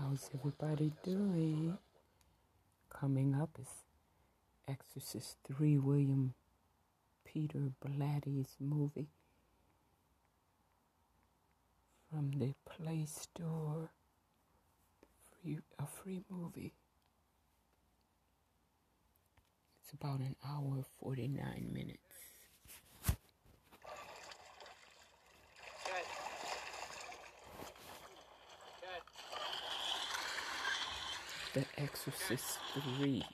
How's everybody doing? Coming up is Exorcist 3 William Peter Blatty's movie from the Play Store. Free, a free movie. It's about an hour 49 minutes. The Exorcist 3.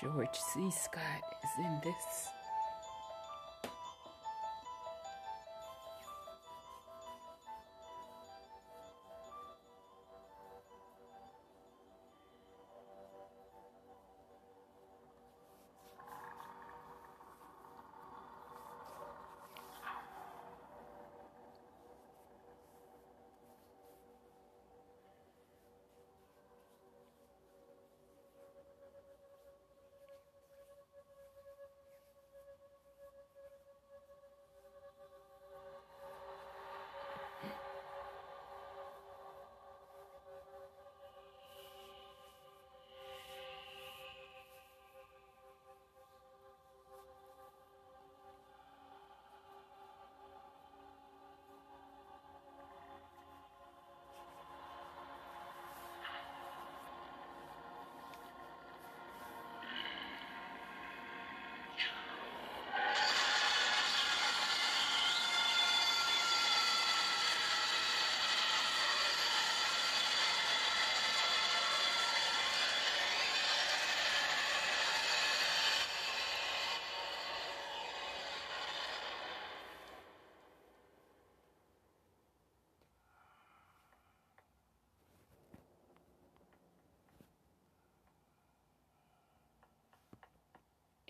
George C. Scott is in this.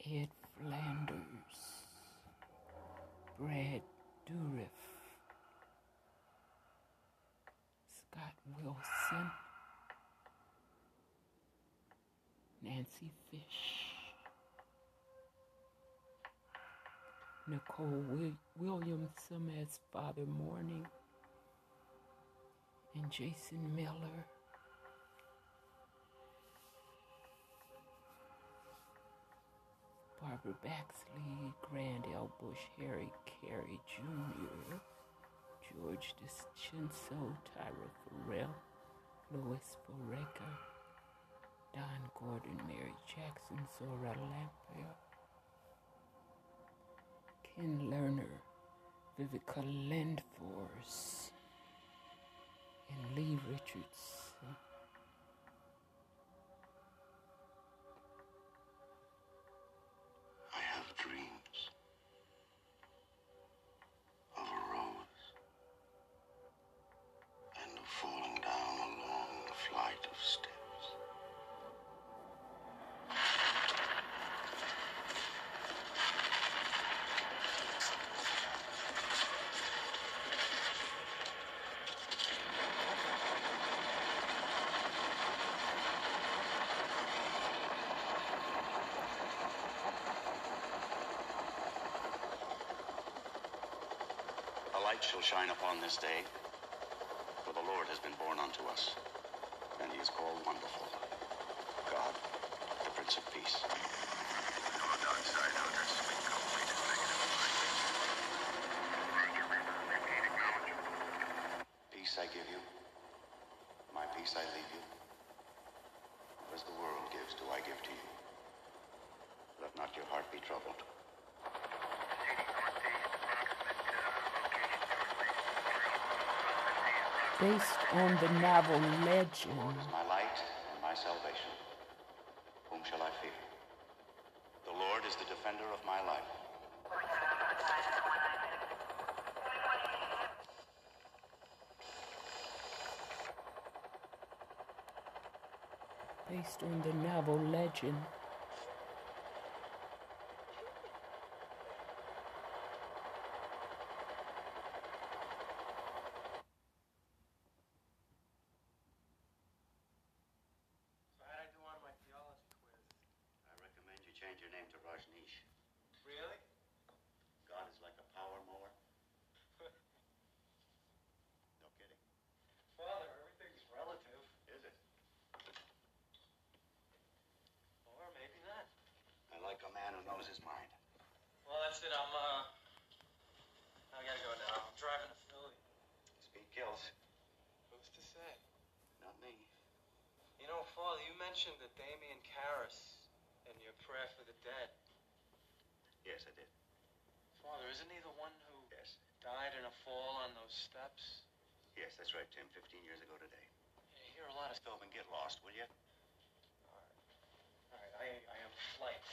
Ed Flanders, Brad Dourif, Scott Wilson, Nancy Fish, Nicol Williamson as Father Morning, and Jason Miller. Barbara Baxley, Grand L. Bush, Harry Carey Jr., George DiCenso, Tyra Ferrell, Louis Boreka, Don Gordon, Mary Jackson, Zohra Lampert, Ken Lerner, Viveca Lindfors, and Lee Richards. light shall shine upon this day, for the Lord has been born unto us, and he is called Wonderful, God, the Prince of Peace. Peace I give you. Based on the novel Legion. Lord is my light and my salvation. Whom shall I fear? The Lord is the defender of my life. Based on the novel Legion. So how'd I do on my theology quiz? I recommend you change your name to Rajneesh. Really? God is like a power mower. No kidding. Father, everything's relative. Is it? Or maybe not. I like a man who knows his mind. Well, that's it. I'm, uh... I gotta go now. I'm driving to Philly. Speed kills. Who's to say? Not me. You know, Father, you mentioned the Damien Karras in your prayer for the dead. Yes, I did. Father, isn't he the one who Yes. died in a fall on those steps? Yes, that's right, Tim. 15 years ago today. You hear a lot of stuff and get lost, will you? All right, Alright, I, I have a flight.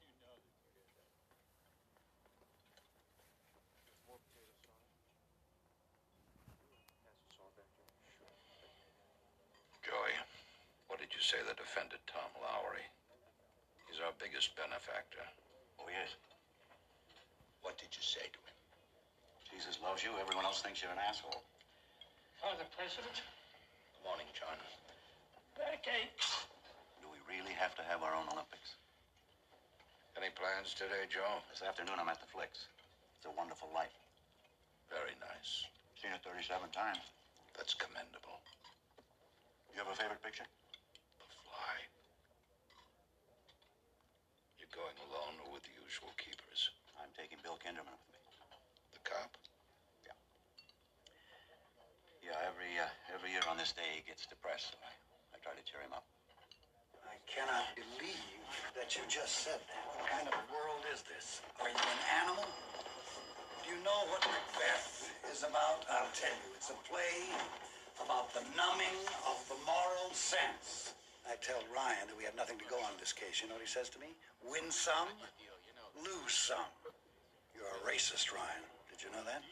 You know that you did that. There's more potato sauce. Joey, what did you say that offended Tom Lowry? He's our biggest benefactor. Oh, yes. What did you say to him? Jesus loves you. Everyone else thinks you're an asshole. Father President? Good morning, John. Barricade. Do we really have to have our own Olympics? Any plans today, Joe? This afternoon, I'm at the Flicks. It's a wonderful life. Very nice. Seen it 37 times. That's commendable. You have a favorite picture? The fly. You're going alone or with the usual keepers? I'm taking Bill Kinderman with me. The cop? Yeah, Yeah, every uh, every year on this day he gets depressed, so I, I try to cheer him up. I cannot believe that you just said that. What kind of world is this? Are you an animal? Do you know what Macbeth is about? I'll tell you. It's a play about the numbing of the moral sense. I tell Ryan that we have nothing to go on in this case. You know what he says to me? Win some, lose some. You're a racist, Ryan. Did you know that?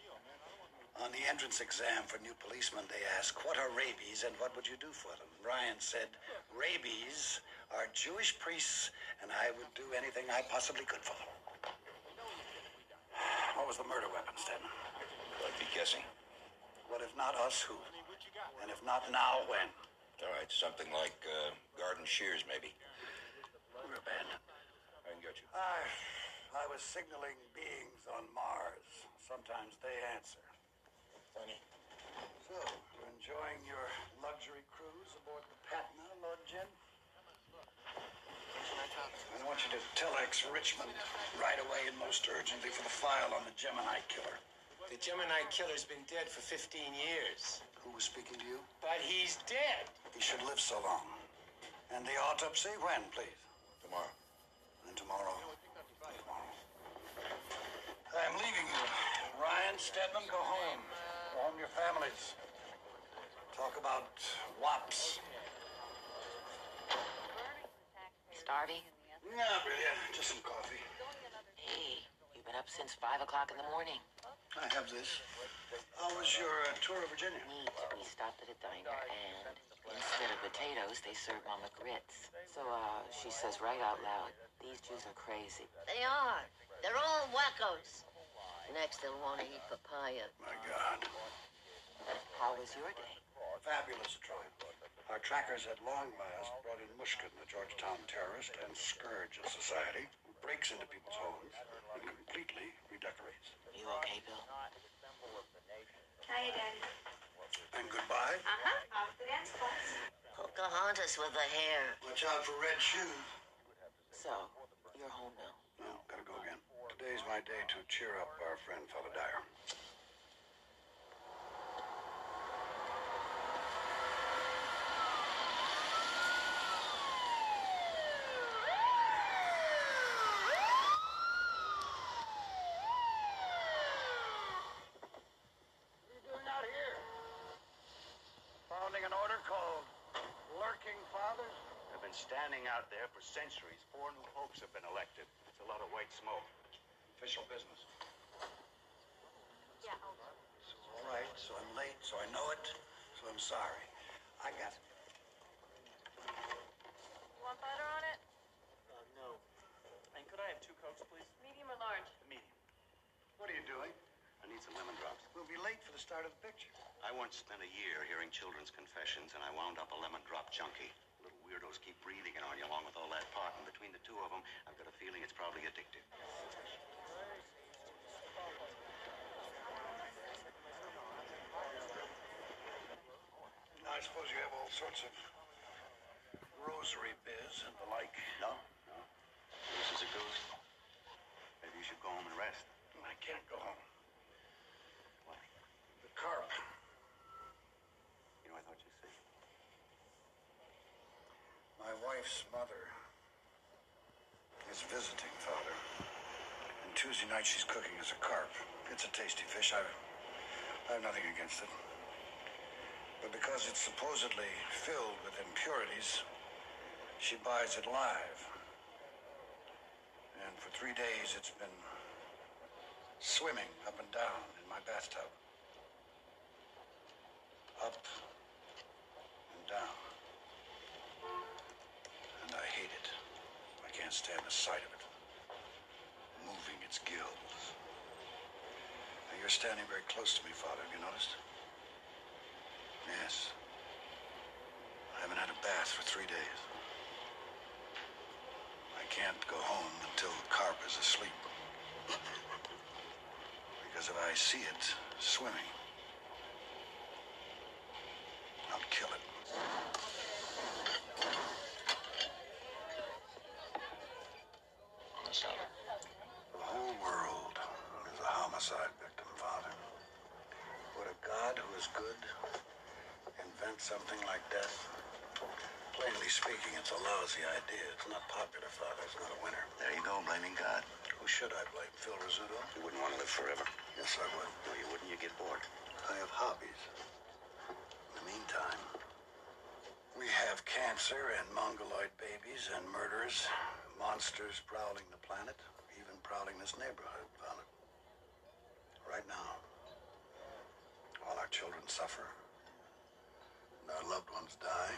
On the entrance exam for new policemen, they ask, What are rabies and what would you do for them? Ryan said, Rabies are Jewish priests, and I would do anything I possibly could for them. What was the murder weapon, Stedman? I'd be guessing. What if not us, who? And if not now, when? All right, something like uh, garden shears, maybe. We're abandoned. I can get you. I, I was signaling beings on Mars. Sometimes they answer. Funny. So, you're enjoying your luxury cruise aboard the Patna, Lord Jim? I want you to telex Richmond right away and most urgently for the file on the Gemini killer. The Gemini killer's been dead for 15 years. Who was speaking to you? But he's dead. He should live so long. And the autopsy, when, please? Tomorrow. And tomorrow. Tomorrow. I'm leaving you. Ryan, Stedman, go home. Go home to your families. Talk about WAPs. Starving? Not really. Just some coffee. Hey, you've been up since 5 o'clock in the morning. I have this. How was your uh, tour of Virginia? Neat. We stopped at a diner and instead of potatoes, they served mama grits. So, uh, she says right out loud, these Jews are crazy. They are. They're all wackos. Next, they'll want to eat papaya. My God. How was your day? Fabulous, Troy. Our trackers at long last brought in Mushkin, the Georgetown terrorist and scourge of society, who breaks into people's homes and completely redecorates. You okay, Bill? Hiya, Daddy. And goodbye. Uh-huh. Off the dance class. Pocahontas with the hair. Watch out for red shoes. So, you're home now. No, gotta go again. Today's my day to cheer up our friend, Father Dyer. What are you doing out here? Founding an order called Lurking Fathers? They've been standing out there for centuries. Four new popes have been elected. It's a lot of white smoke. Official business. Yeah, oh. So, all right, so I'm late, so I know it, so I'm sorry. I got it. You want butter on it? Uh, no. And could I have two cokes, please? Medium or large? Medium. What are you doing? I need some lemon drops. We'll be late for the start of the picture. I once spent a year hearing children's confessions, and I wound up a lemon drop junkie. Weirdos keep breathing it on you along with all that pot, and between the two of them, I've got a feeling it's probably addictive. I suppose you have all sorts of rosary biz and the like. No? No. Goose is a goose. Maybe you should go home and rest. I can't go home. What? The carp. You know, I thought you'd say. My wife's mother is visiting, Father. And Tuesday night she's cooking us a carp. It's a tasty fish. I, I have nothing against it. But because it's supposedly filled with impurities, she buys it live. And for three days it's been swimming up and down in my bathtub. Up and down. And I hate it. I can't stand the sight of it. Moving its gills. Now, you're standing very close to me, Father. Have you noticed? Yes. I haven't had a bath for three days. I can't go home until the Carp is asleep. Because if I see it swimming, I'll kill it. The whole world is a homicide victim, Father. Would a God who is good invent something like death? Plainly speaking, it's a lousy idea. It's not popular, Father. It's not a winner. There you go, blaming God. Who should I blame? Phil Rizzuto? You wouldn't want to live forever. Yes, I would. No, you wouldn't. You get bored. I have hobbies. In the meantime, we have cancer and mongoloid babies and murderers, monsters prowling the planet, even prowling this neighborhood, Father. Right now, all our children suffer, and our loved ones die,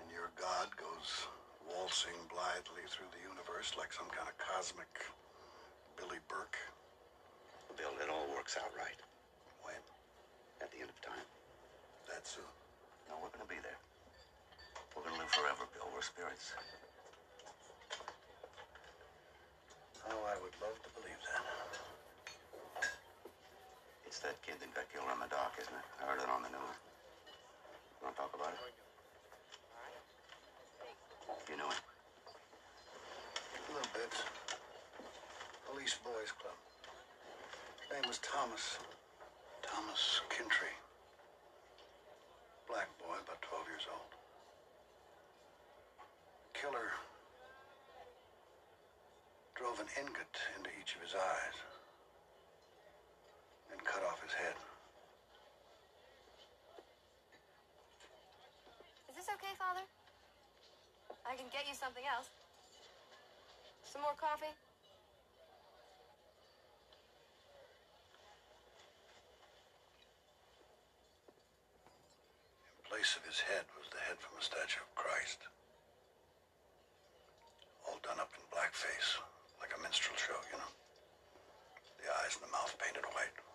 and your God goes waltzing blithely through the universe like some kind of cosmic Billie Burke. Bill, it all works out right. When? At the end of time. That soon. No, we're going to be there. We're going to live forever, Bill. We're spirits. Oh, I would love to believe that. It's that kid that got killed on the dock, isn't it? I heard it on the news. Want to talk about it? You know it? A little bit. Police Boys Club. His name was Thomas. Thomas Kintry. Black boy, about 12 years old. Killer drove an ingot into each of his eyes and cut off his head. Is this okay, Father? I can get you something else. Some more coffee? Place of his head was the head from a statue of Christ. All done up in blackface, like a minstrel show, you know. The eyes and the mouth painted white.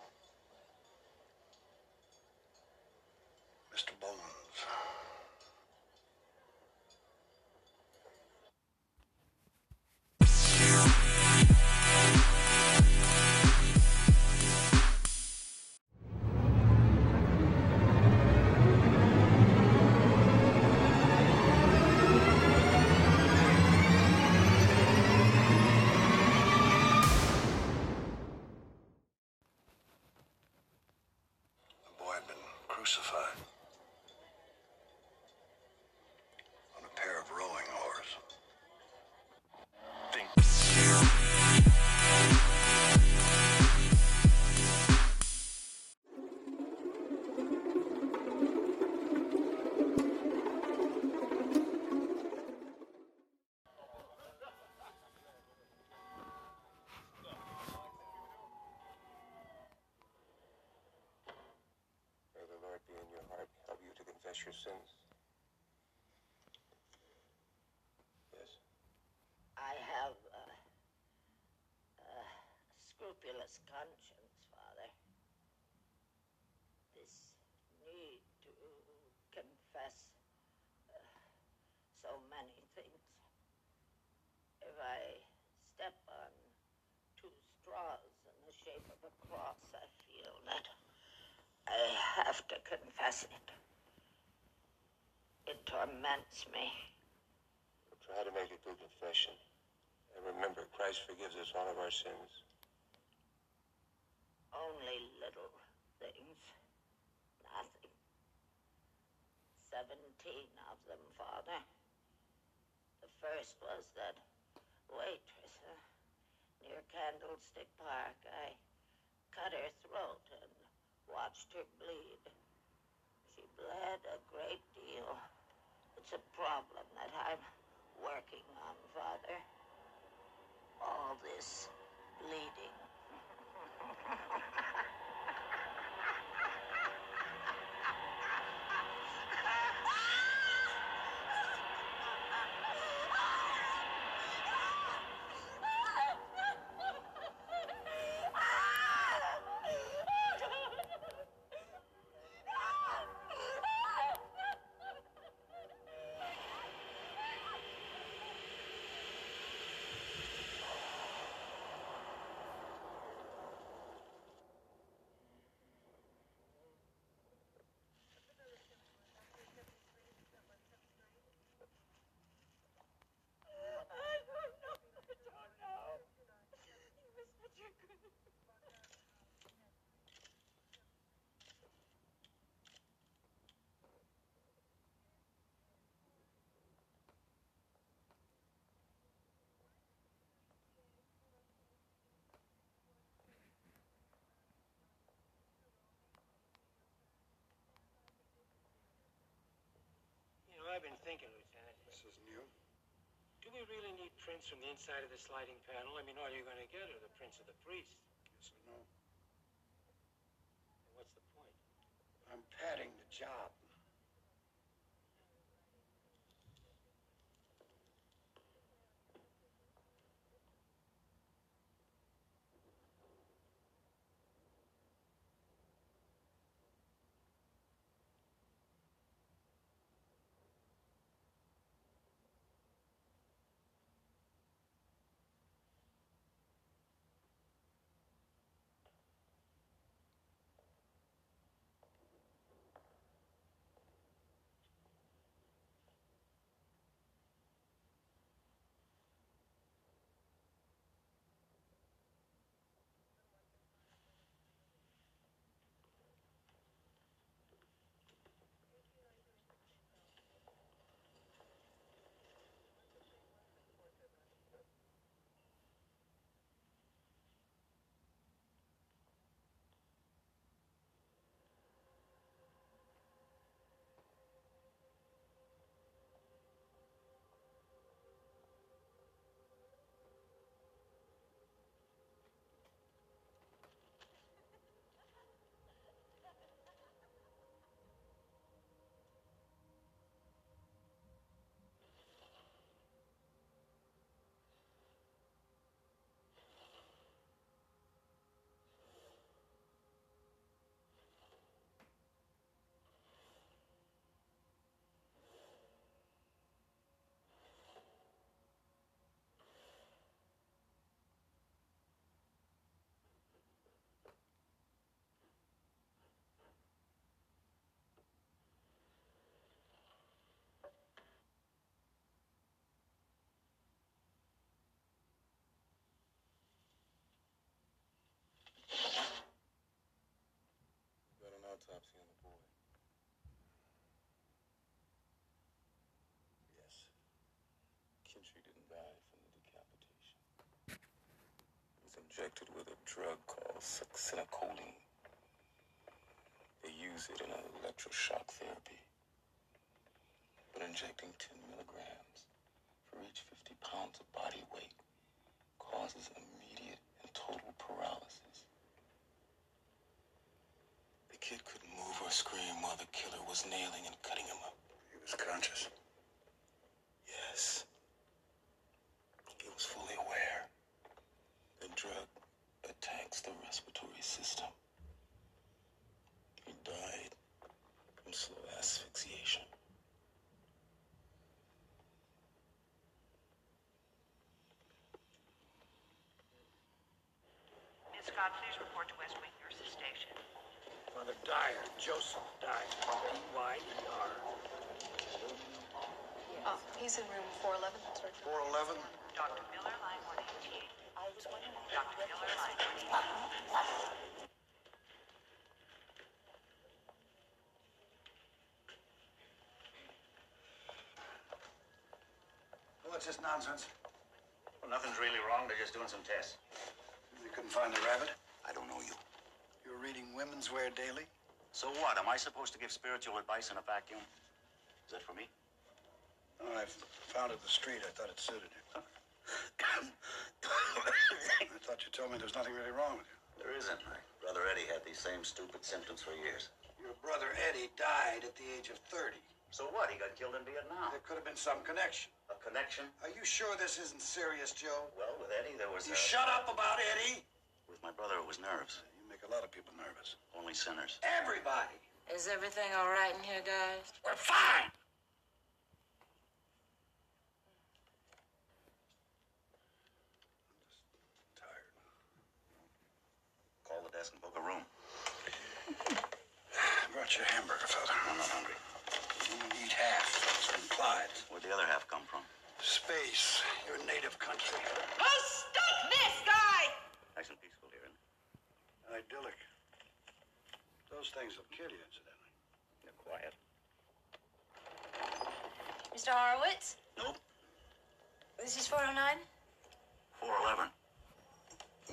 Lord be in your heart, help you to confess your sins. Yes. I have uh, a scrupulous conscience, Father. This need to confess uh, so many things. If I step on two straws in the shape of a cross, I feel that I have to confess it. It torments me. Try to make a good confession. And remember, Christ forgives us all of our sins. Only little things. Nothing. Seventeen of them, Father. The first was that waitress uh, near Candlestick Park. I cut her throat and watched her bleed. She bled a great deal. It's a problem that I'm working on, Father. All this bleeding. been thinking, Lieutenant. This is new. Do we really need prints from the inside of the sliding panel? I mean, all you're going to get are the prints of the priest. Yes or no? What's the point? I'm padding the job. autopsy on the boy. Yes. Kintry didn't die from the decapitation. He was injected with a drug called succinylcholine. They use it in an electroshock therapy. But injecting 10 milligrams for each 50 pounds of body weight causes immediate and total paralysis. Scream while the killer was nailing and cutting him up. He was conscious. Yes. He was fully aware. The drug attacks the respiratory system. He died from slow asphyxiation. Ms. Scott, please report to West Wing Nurses Station. Father Dyer, Joseph Dyer, D-Y-E-R. Oh, he's in room 411. That's right. 411? Dr. Miller, line 188. Dr. Miller, line 188. What's this nonsense? Well, nothing's really wrong. They're just doing some tests. You couldn't find the rabbit? I don't know you. You're reading Women's Wear Daily? So what? Am I supposed to give spiritual advice in a vacuum? Is that for me? I found it in the street. I thought it suited you. I thought you told me there's nothing really wrong with you. There isn't. My brother Eddie had these same stupid symptoms for years. Your brother Eddie died at the age of 30. So what? He got killed in Vietnam. There could have been some connection. A connection? Are you sure this isn't serious, Joe? Well, with Eddie, there was You a... shut up about Eddie! With my brother, it was nerves. You make a lot of people nervous. Only sinners. Everybody! Is everything all right in here, guys? We're fine! I'm just tired. Call the desk and book a room. I brought you a hamburger, Father. I'm not hungry. You eat half. It's implied. Where'd the other half come from? Space, your native country. Who stuck this guy? Nice and peaceful here, isn't it? Idyllic. Those things will kill you, incidentally. They're quiet. Mr. Horowitz? Nope. This is 409? 411.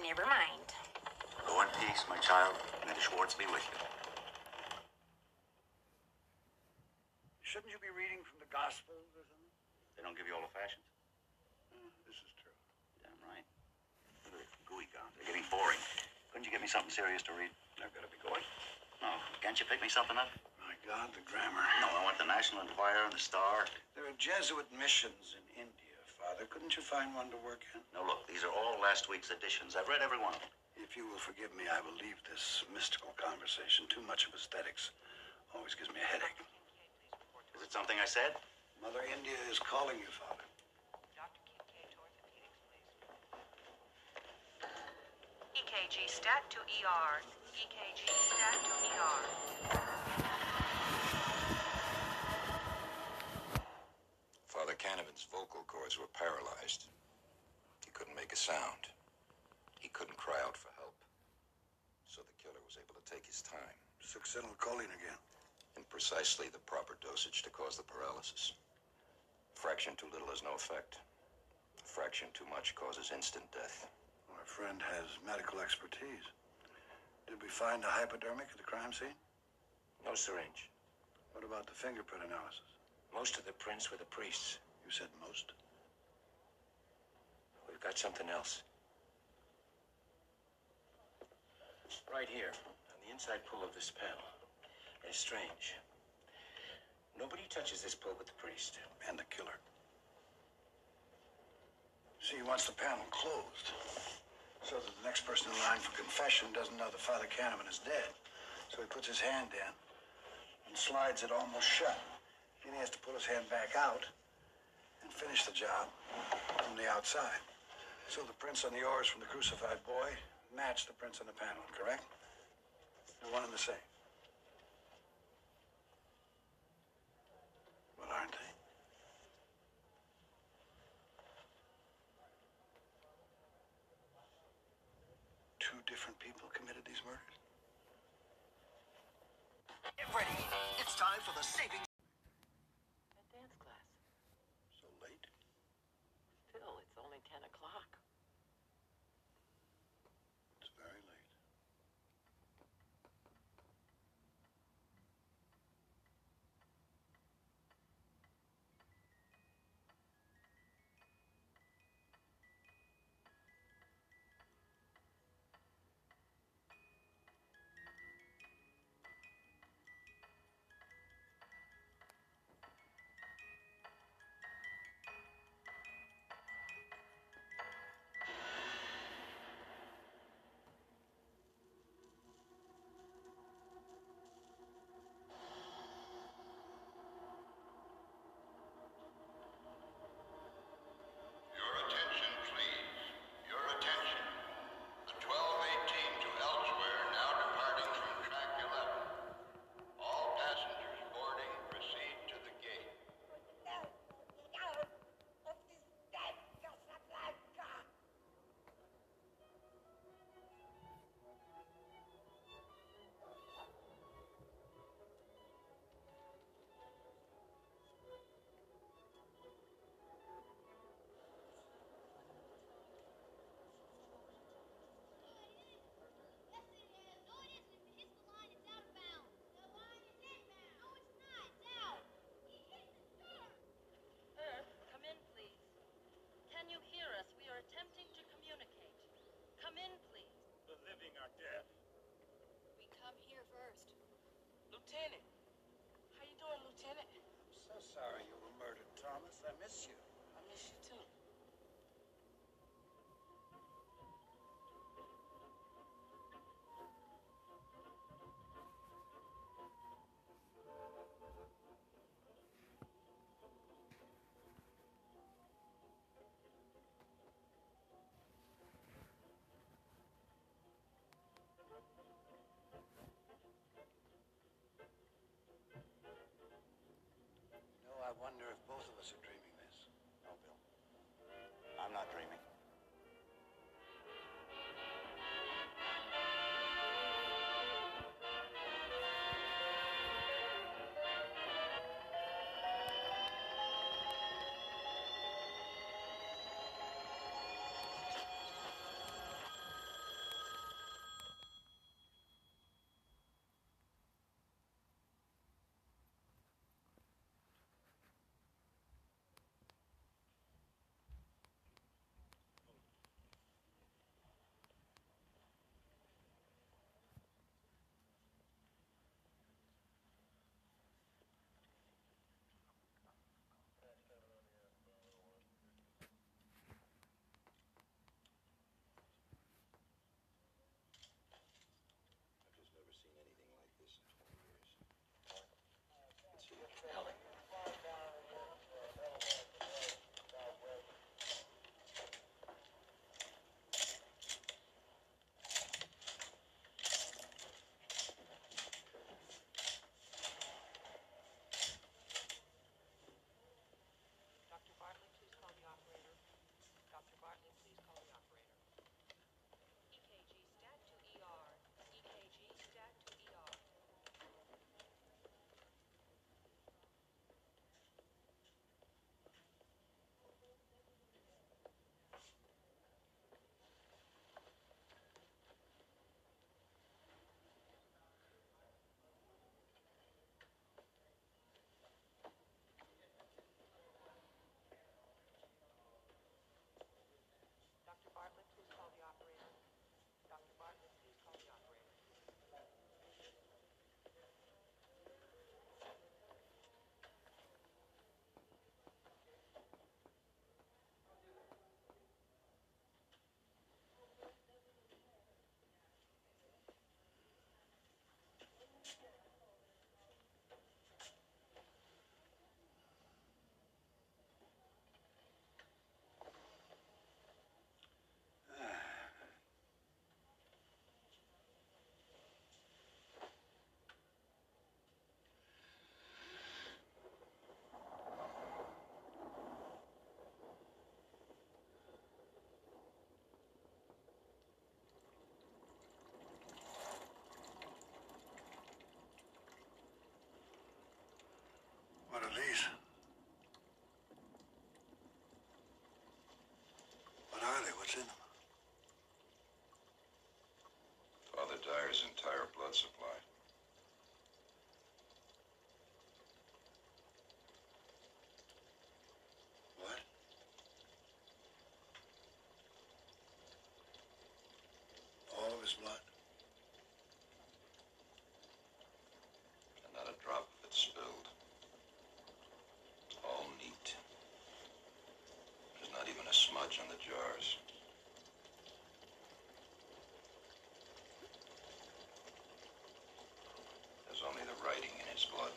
Never mind. Go in peace, my child. May the Schwartz be with you. Shouldn't you be reading from the Gospels or something? They don't give you all the fashions. Uh, this is true. Damn right. Look at the gooey gowns. They're getting boring. Couldn't you get me something serious to read? I've got to be going. No. Can't you pick me something up? My God, the grammar. No, I want the National Enquirer and the Star. There are Jesuit missions in India, Father. Couldn't you find one to work in? No, look, these are all last week's editions. I've read every one of them. If you will forgive me, I will leave this mystical conversation. Too much of aesthetics always gives me a headache. Is it something I said? Mother India is calling you, Father. Dr. Kincaid to orthopedics, please. EKG stat to ER. EKG stat to ER. Father Canavan's vocal cords were paralyzed. He couldn't make a sound. He couldn't cry out for help. So the killer was able to take his time. Succinylcholine again. In precisely the proper dosage to cause the paralysis. Fraction too little has no effect. Fraction too much causes instant death. Friend has medical expertise. Did we find a hypodermic at the crime scene? No syringe. What about the fingerprint analysis? Most of the prints were the priests. You said most. We've got something else. Right here, on the inside pull of this panel. It's strange. Nobody touches this pull but the priest. And the killer. See, he wants the panel closed. So that the next person in line for confession doesn't know that Father Canavan is dead. So he puts his hand in and slides it almost shut. Then he has to pull his hand back out and finish the job from the outside. So the prints on the oars from the crucified boy match the prints on the panel, correct? They're one and the same. Well, aren't they? for the savings. Lieutenant. How you doing, Lieutenant? I'm so sorry if these? What are they? What's in them? Father Dyer's entire blood supply. What? All of his blood? And not a drop of it spilled. All neat. There's not even a smudge on the jars. There's only the writing in his blood.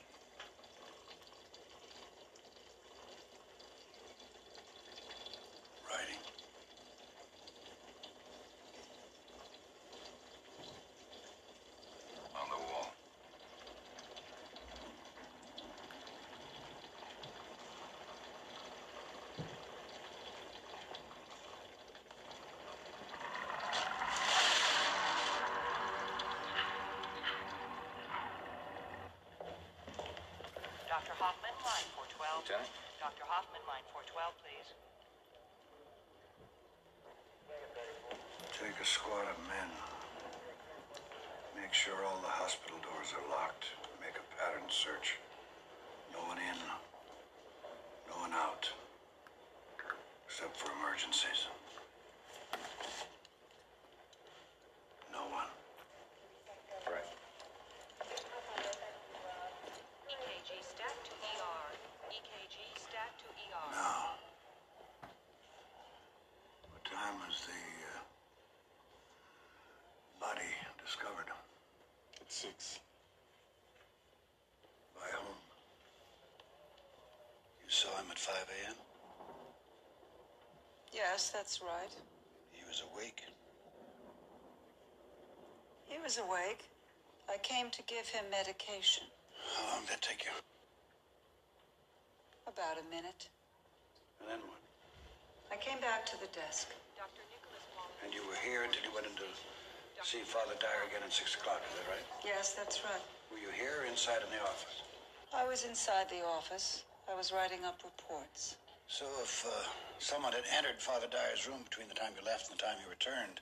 Writing? On the wall. Dr. Hoffman, line 412. Lieutenant? Dr. Hoffman, line 412, please. Take a squad of men. Make sure all the hospital doors are locked. Make a pattern search. No one in, no one out. Except for emergencies. No one. Right. six. By whom? You saw him at 5 a.m.? Yes, that's right. He was awake. He was awake. I came to give him medication. How long did that take you? About a minute. And then what? I came back to the desk. Dr. Nicholas Walden. And you were here until you went in to see Father Dyer again at 6 o'clock, is that right? Yes, that's right. Were you here or inside in the office? I was inside the office. I was writing up reports. So if uh, someone had entered Father Dyer's room between the time you left and the time you returned,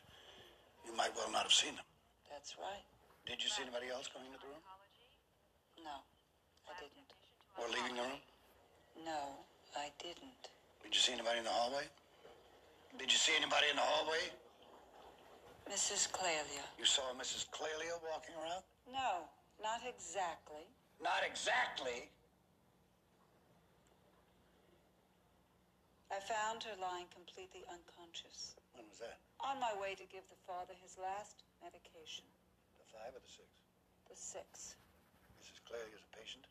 you might well not have seen them. That's right. Did you see anybody else going into the room? No, I didn't. Or leaving the room? No, I didn't. Did you see anybody in the hallway? Did you see anybody in the hallway? Mrs. Clelia. You saw Mrs. Clelia walking around? No, not exactly. Not exactly. I found her lying completely unconscious. When was that? On my way to give the father his last medication. The five or the six? The six. Mrs. Clelia's a patient?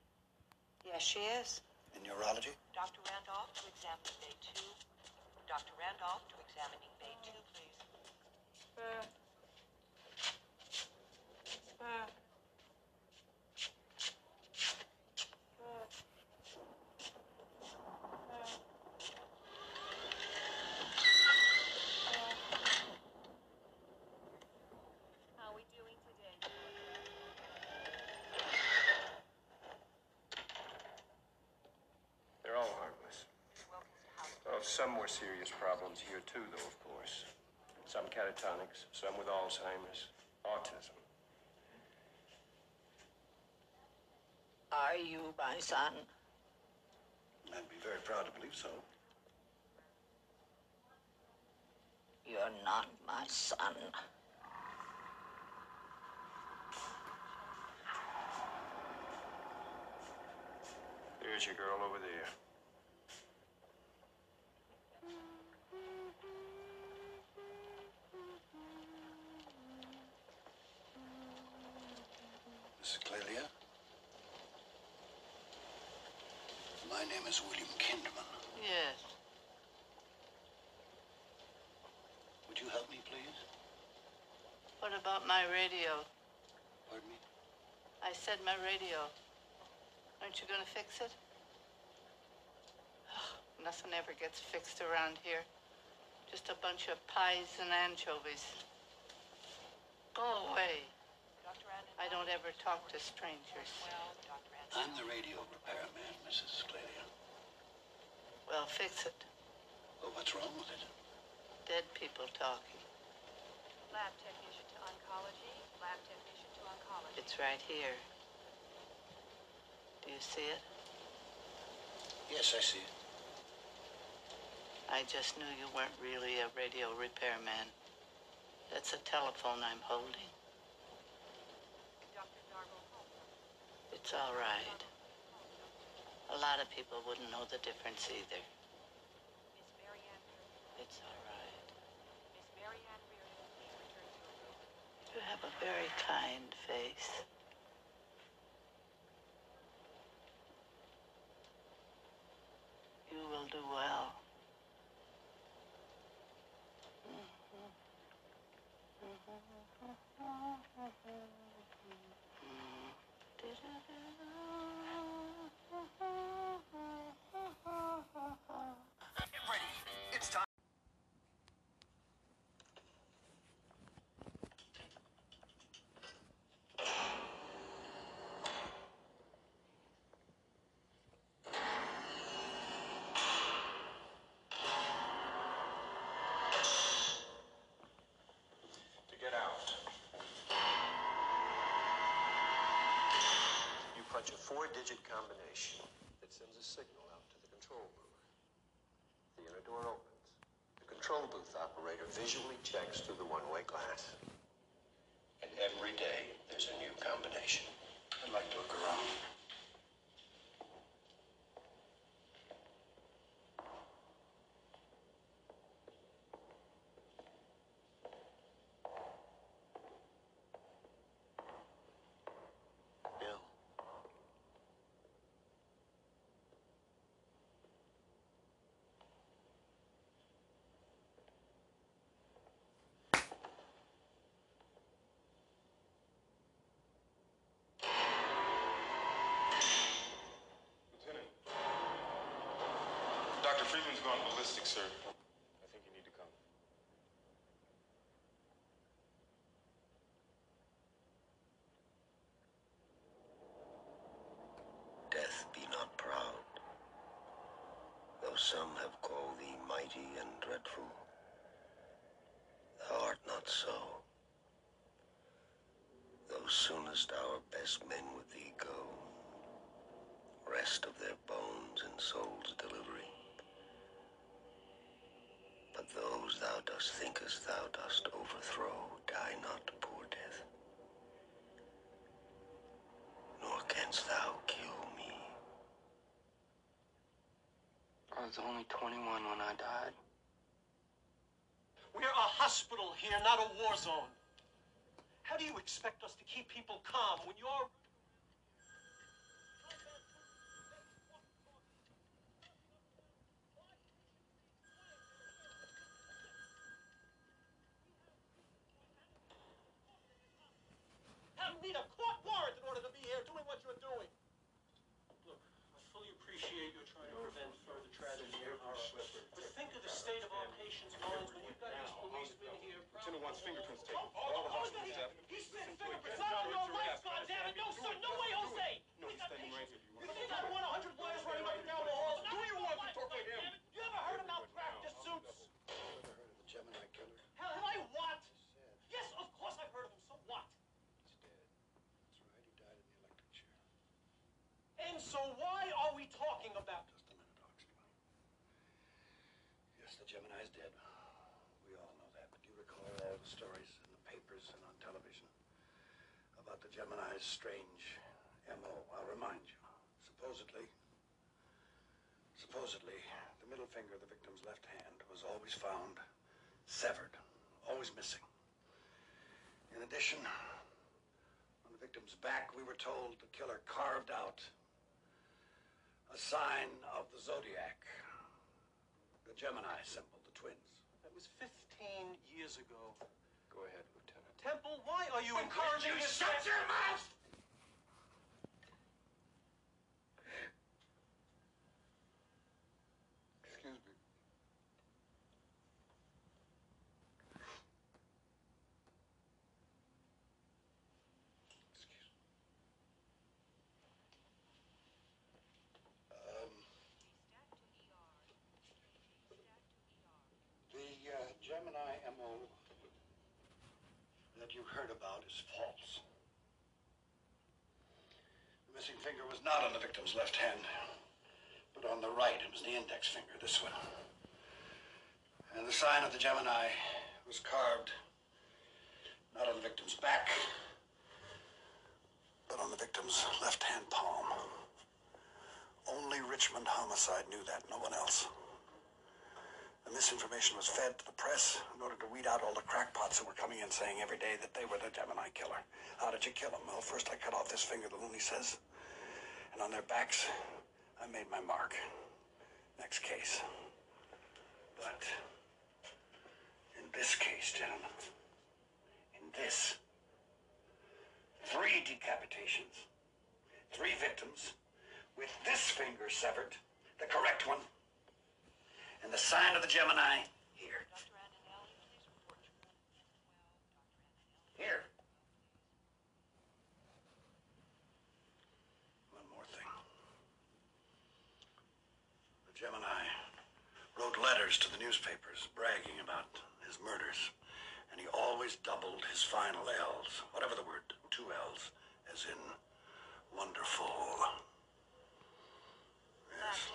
Yes, she is. In neurology? Dr. Randolph to examine bay two. Dr. Randolph to examining bay two, please. Uh, uh, How are we doing today? They're all harmless. Well, some more serious problems here, too, though, of course. Some catatonics, some with Alzheimer's, autism. Are you my son? I'd be very proud to believe so. You're not my son. There's your girl over there. Mrs. Clelia? My name is William Kinderman. yes. Would you help me, please? What about my radio? Pardon me? I said my radio. Aren't you gonna fix it? Nothing ever gets fixed around here. Just a bunch of pies and anchovies. Go away. I don't ever talk to strangers. I'm the radio repairman, Mrs. Clelia. Well, fix it. Well, what's wrong with it? Dead people talking. Lab technician to oncology. Lab technician to oncology. It's right here. Do you see it? Yes, I see it. I just knew you weren't really a radio repairman. That's a telephone I'm holding. Dr. Dargo Holmes. It's all right. A lot of people wouldn't know the difference either. Miss Mary Reardon. It's all right. Miss Mary Ann Reardon, please return to your room. You have a very kind face. You will do well. Get four-digit combination that sends a signal out to the control booth. The inner door opens. The control booth operator visually checks through the one-way glass. And every day, there's a new combination. I'd like to look around. Friedman's gone ballistic, sir. I think you need to come. Death be not proud. Though some have called thee mighty and dreadful, thou art not so. Though soonest our best men with thee go, rest of their bones and souls delivery. But those thou dost thinkest thou dost overthrow, die not, poor death. Nor canst thou kill me. I was only 21 when I died. We're a hospital here, not a war zone. How do you expect us to keep people calm when you're. Have need a court warrant in order to be here doing what you're doing. Look, I fully appreciate you're trying to prevent further tragedy here. But think of the state of our patients' minds when you've got these policemen here. Lieutenant wants fingerprints taken. Oh, All the oh, hospitals he- He said fingerprints on your life, goddammit! No, sir, no way, Jose! No, he's standing right here. You You think I want a hundred lawyers running up and down the halls? Do you want to talk like him? You ever heard of malpractice suits? Ever heard of the Gemini killer? Hell, have I what? Yes, of course I've heard of him. So what? He's dead. That's right, he died in the electric chair. And so why are we talking about? Just a minute, I'll explain. Yes, the Gemini's dead. We all know that. But you recall all the stories in the papers and on television about the Gemini's strange M.O.? I'll remind you. Supposedly, supposedly, the middle finger of the victim's left hand was always found severed, always missing. In addition, on the victim's back, we were told the killer carved out a sign of the zodiac, the Gemini symbol, was 15 years ago. Go ahead, Lieutenant. Temple, why are you encouraging this? Shut your mouth! Excuse me. Um, the uh, Gemini MO that you heard about is false. The missing finger was not on the victim's left hand, but on the right. It was the index finger, this one. And the sign of the Gemini was carved not on the victim's back, but on the victim's left hand palm. Only Richmond Homicide knew that, no one else. The misinformation was fed to the press in order to weed out all the crackpots who were coming in saying every day that they were the Gemini killer. How did you kill him? Well, first I cut off this finger, the loony says. And on their backs, I made my mark. Next case. But in this case, gentlemen, in this, three decapitations, three victims, with this finger severed, the correct one, and the sign of the Gemini here. Here. One more thing. The Gemini wrote letters to the newspapers bragging about his murders, and he always doubled his final L's, whatever the word, two L's, as in wonderful. Yes.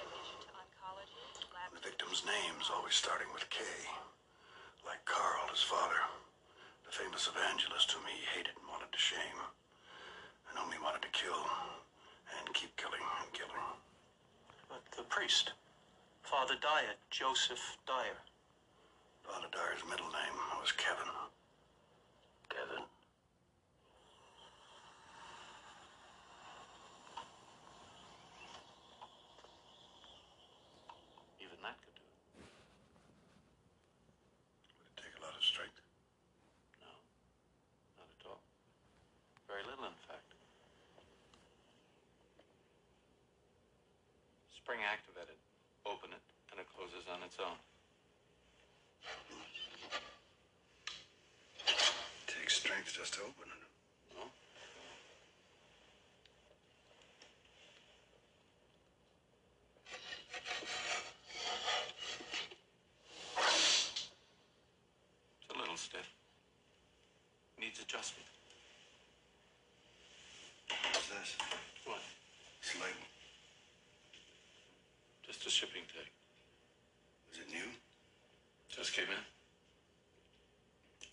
Victim's name's always starting with K. Like Carl, his father. The famous evangelist whom he hated and wanted to shame. And whom he wanted to kill. And keep killing and killing. But the priest, Father Dyer, Joseph Dyer. Father Dyer's middle name was Kevin. Kevin. Even that could do it. Would it take a lot of strength? No, not at all. Very little, in fact. Spring activated. Open it, and and it closes on its own. Takes strength just to open it. No? It's a little stiff. Needs adjustment. What's this? What? This label. Just a shipping tag. Is it new? Just came in.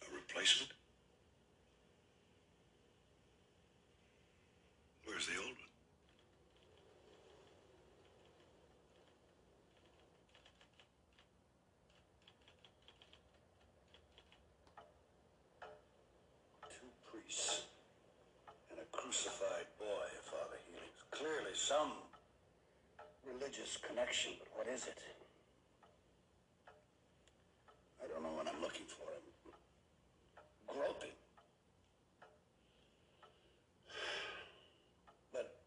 A replacement? Where's the old one? Priests and a crucified boy, Father Helix. Clearly some religious connection, but what is it? I don't know what I'm looking for. I'm groping. But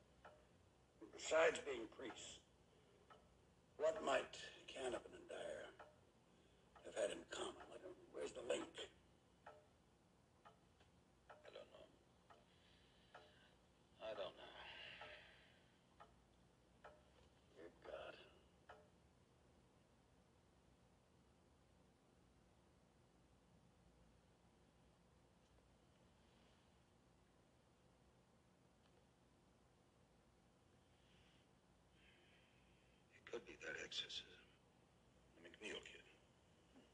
besides being priests, what might Canavan and Dyer have had in common? I don't, where's the link? I don't know. I don't know. Dear God. It could be that exorcism. The McNeil kid.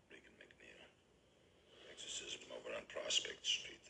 Regan McNeil. Exorcism over on Prospect Street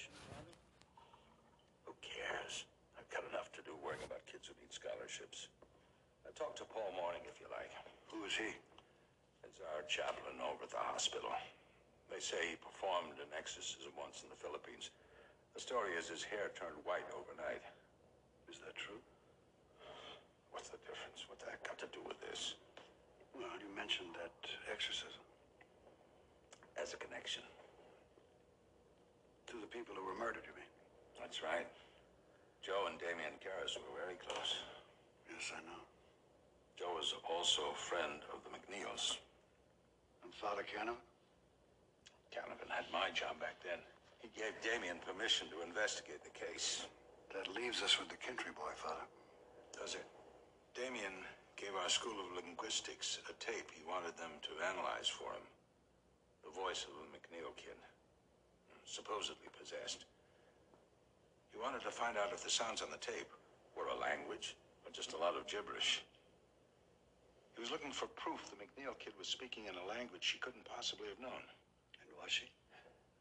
possession, Father? Who cares? I've got enough to do worrying about kids who need scholarships. I talk to Paul Morning if you like. Who is he? It's our chaplain over at the hospital. They say he performed an exorcism once in the Philippines. The story is his hair turned white overnight. Is that true? What's the difference? What that got to do with this? Well, you mentioned that exorcism. As a connection. To the people who were murdered, you mean? That's right. Joe and Damien Karras were very close. Yes, I know. Joe was also a friend of the McNeils. And Father Canavan? Canavan had my job back then. He gave Damien permission to investigate the case. That leaves us with the Kintry boy, Father. Does it? Damien gave our School of Linguistics a tape he wanted them to analyze for him. The voice of a McNeil kid. Supposedly possessed. He wanted to find out if the sounds on the tape were a language or just a lot of gibberish. He was looking for proof the McNeil kid was speaking in a language she couldn't possibly have known. And was she?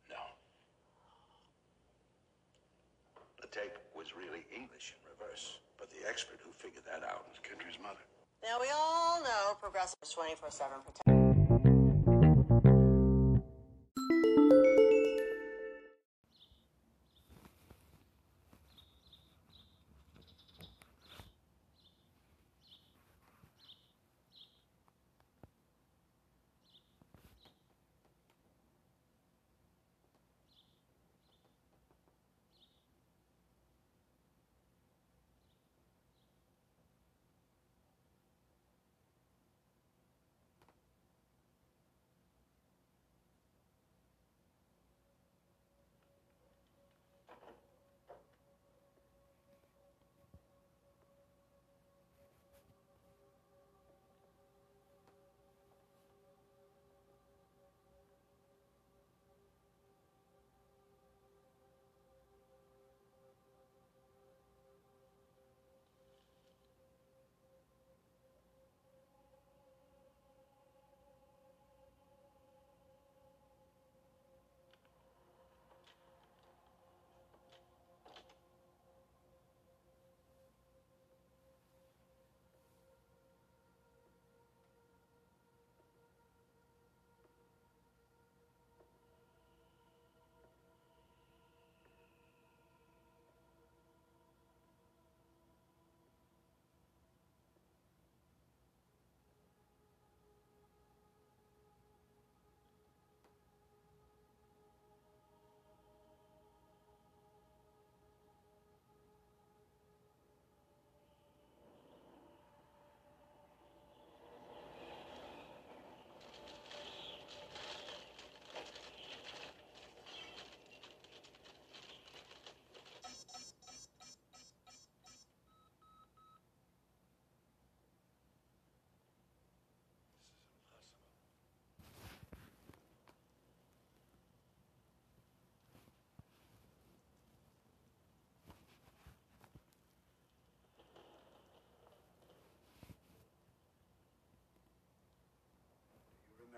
No. The tape was really English in reverse, but the expert who figured that out was Kintry's mother. Now, we all know Progressive's 24 7 protection.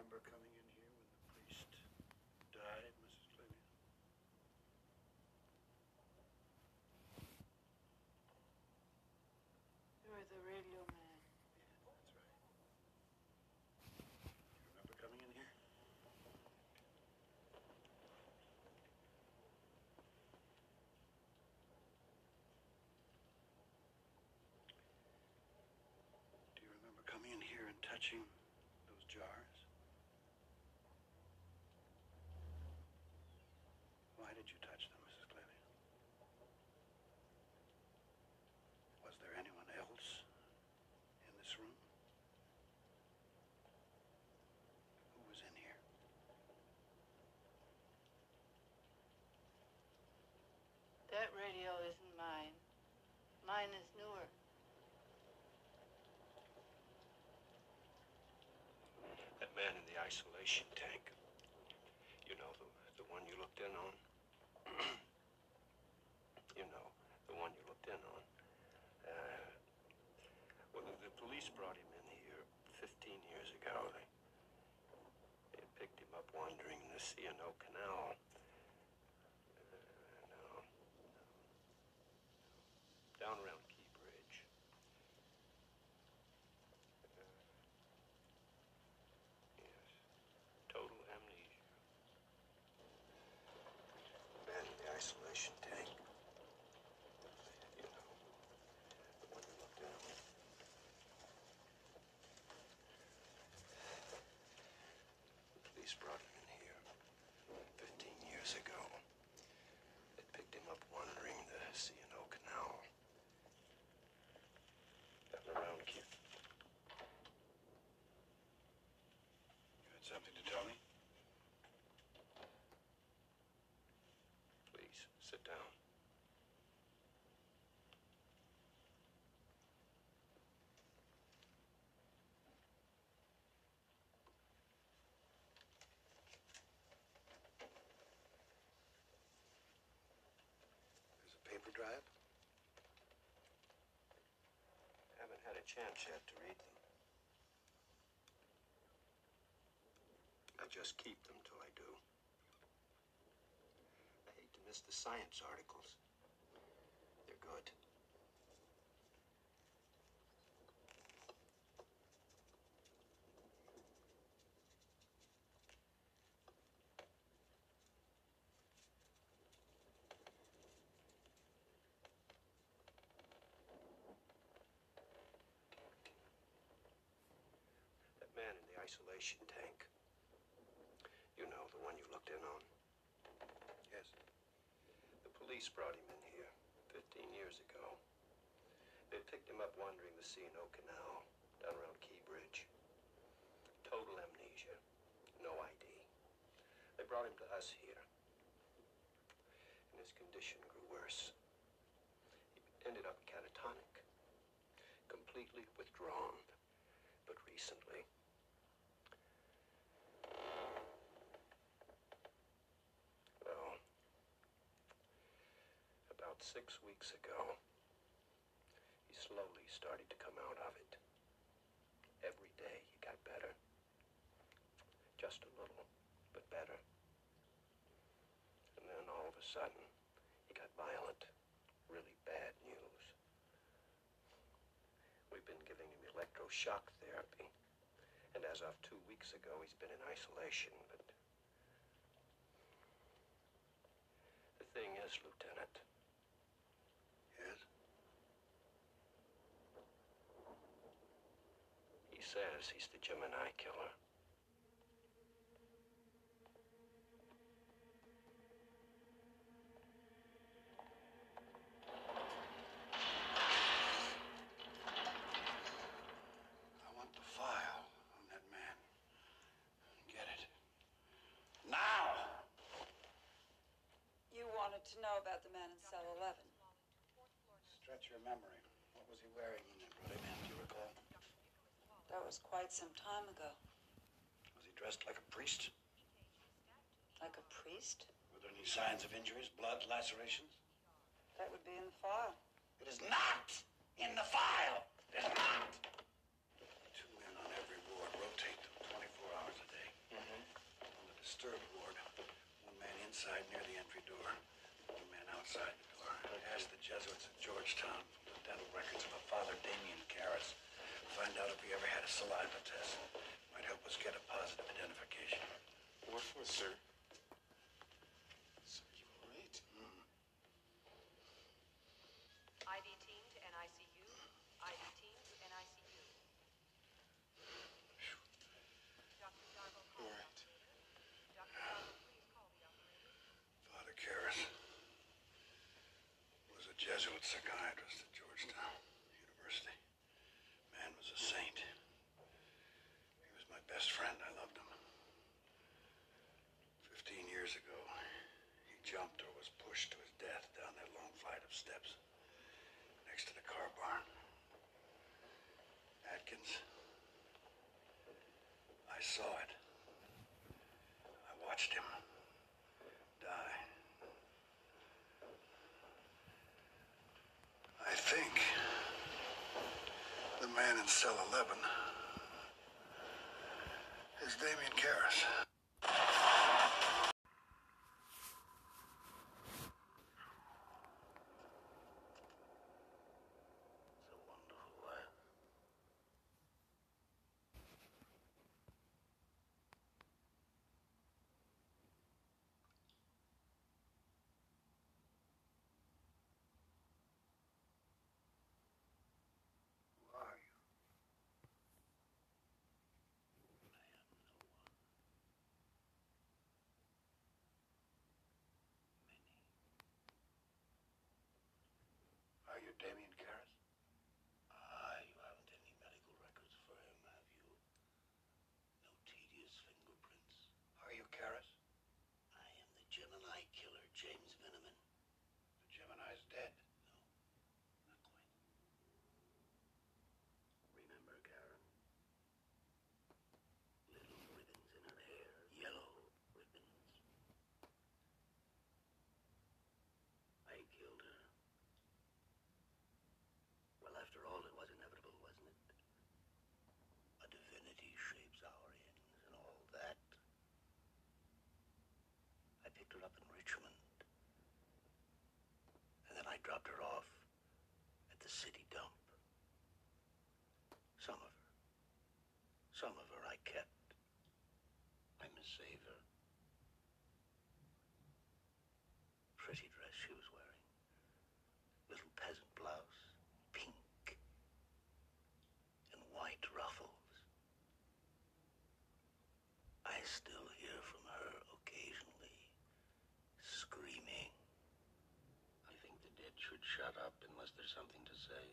Remember coming in here when the priest died, Mrs. Cleveland? You were the radio man. That's right. You remember coming in here? Do you remember coming in here and touching those jars? Why did you touch them, Mrs. Cleveland? Was there anyone else in this room? Who was in here? That radio isn't mine. Mine is newer. That man in the isolation tank. You know, the, the one you looked in on? you know, the one you looked in on. Uh, well, the, the police brought him in here 15 years ago. They, they picked him up wandering in the C&O Canal. Uh, no. Down around Key Bridge. Uh, yes. Total amnesia. Man in the isolation tank. You know, the one looked in. The police brought him in here 15 years ago. They picked him up wandering Something to tell me? Please, sit down. There's a paper drive. Haven't had a chance yet to read them. I just keep them till I do. I hate to miss the science articles. They're good. That man in the isolation tank. You know, the one you looked in on. Yes. The police brought him in here 15 years ago. They picked him up wandering the C&O Canal down around Key Bridge. Total amnesia. No ID. They brought him to us here. And his condition grew worse. He ended up catatonic. Completely withdrawn. But recently, well, six weeks ago, he slowly started to come out of it. Every day he got better. Just a little, but better. And then all of a sudden, he got violent. Really bad news. We've been giving him electroshock therapy. And as of two weeks ago, he's been in isolation, but the thing is, Lieutenant. Yes? He says he's the Gemini killer. I want the file on that man. Get it. Now! You wanted to know about the man in cell 11. Stretch your memory. What was he wearing when they brought him in? Do you recall? That was quite some time ago. Was he dressed like a priest? Like a priest? Were there any signs of injuries, blood, lacerations? That would be in the file. It is not in the file. It is not. Two men on every ward rotate them 24 hours a day. Mm-hmm. On the disturbed ward, one man inside near the entry door, one man outside the door. Ask the Jesuits at Georgetown for the dental records of a Father Damien Karras. Find out if he ever had a saliva test. Might help us get a positive identification. What for, sir? Sir, you all right? ID team to NICU. ID team to NICU. Dr. Darbo, call All the right. operator. Dr. Darbo, please call the operator. Father Karras was a Jesuit psychiatrist at Georgetown University. Man was a saint. He was my best friend. I loved him. Fifteen years ago, he jumped or was pushed to his death down that long flight of steps next to the car barn. Atkins, I saw it. I watched him die. I think the man in cell 11 is Damien Karras. It's a wonderful land. Who are you? I am no one. Many. Are you dropped her off at the city dump. Some of her. Some of her I kept. I'm a saver. Pretty dress she was wearing. Little peasant blouse. Pink. And white ruffles. I still hear from her occasionally screaming should shut up unless there's something to say.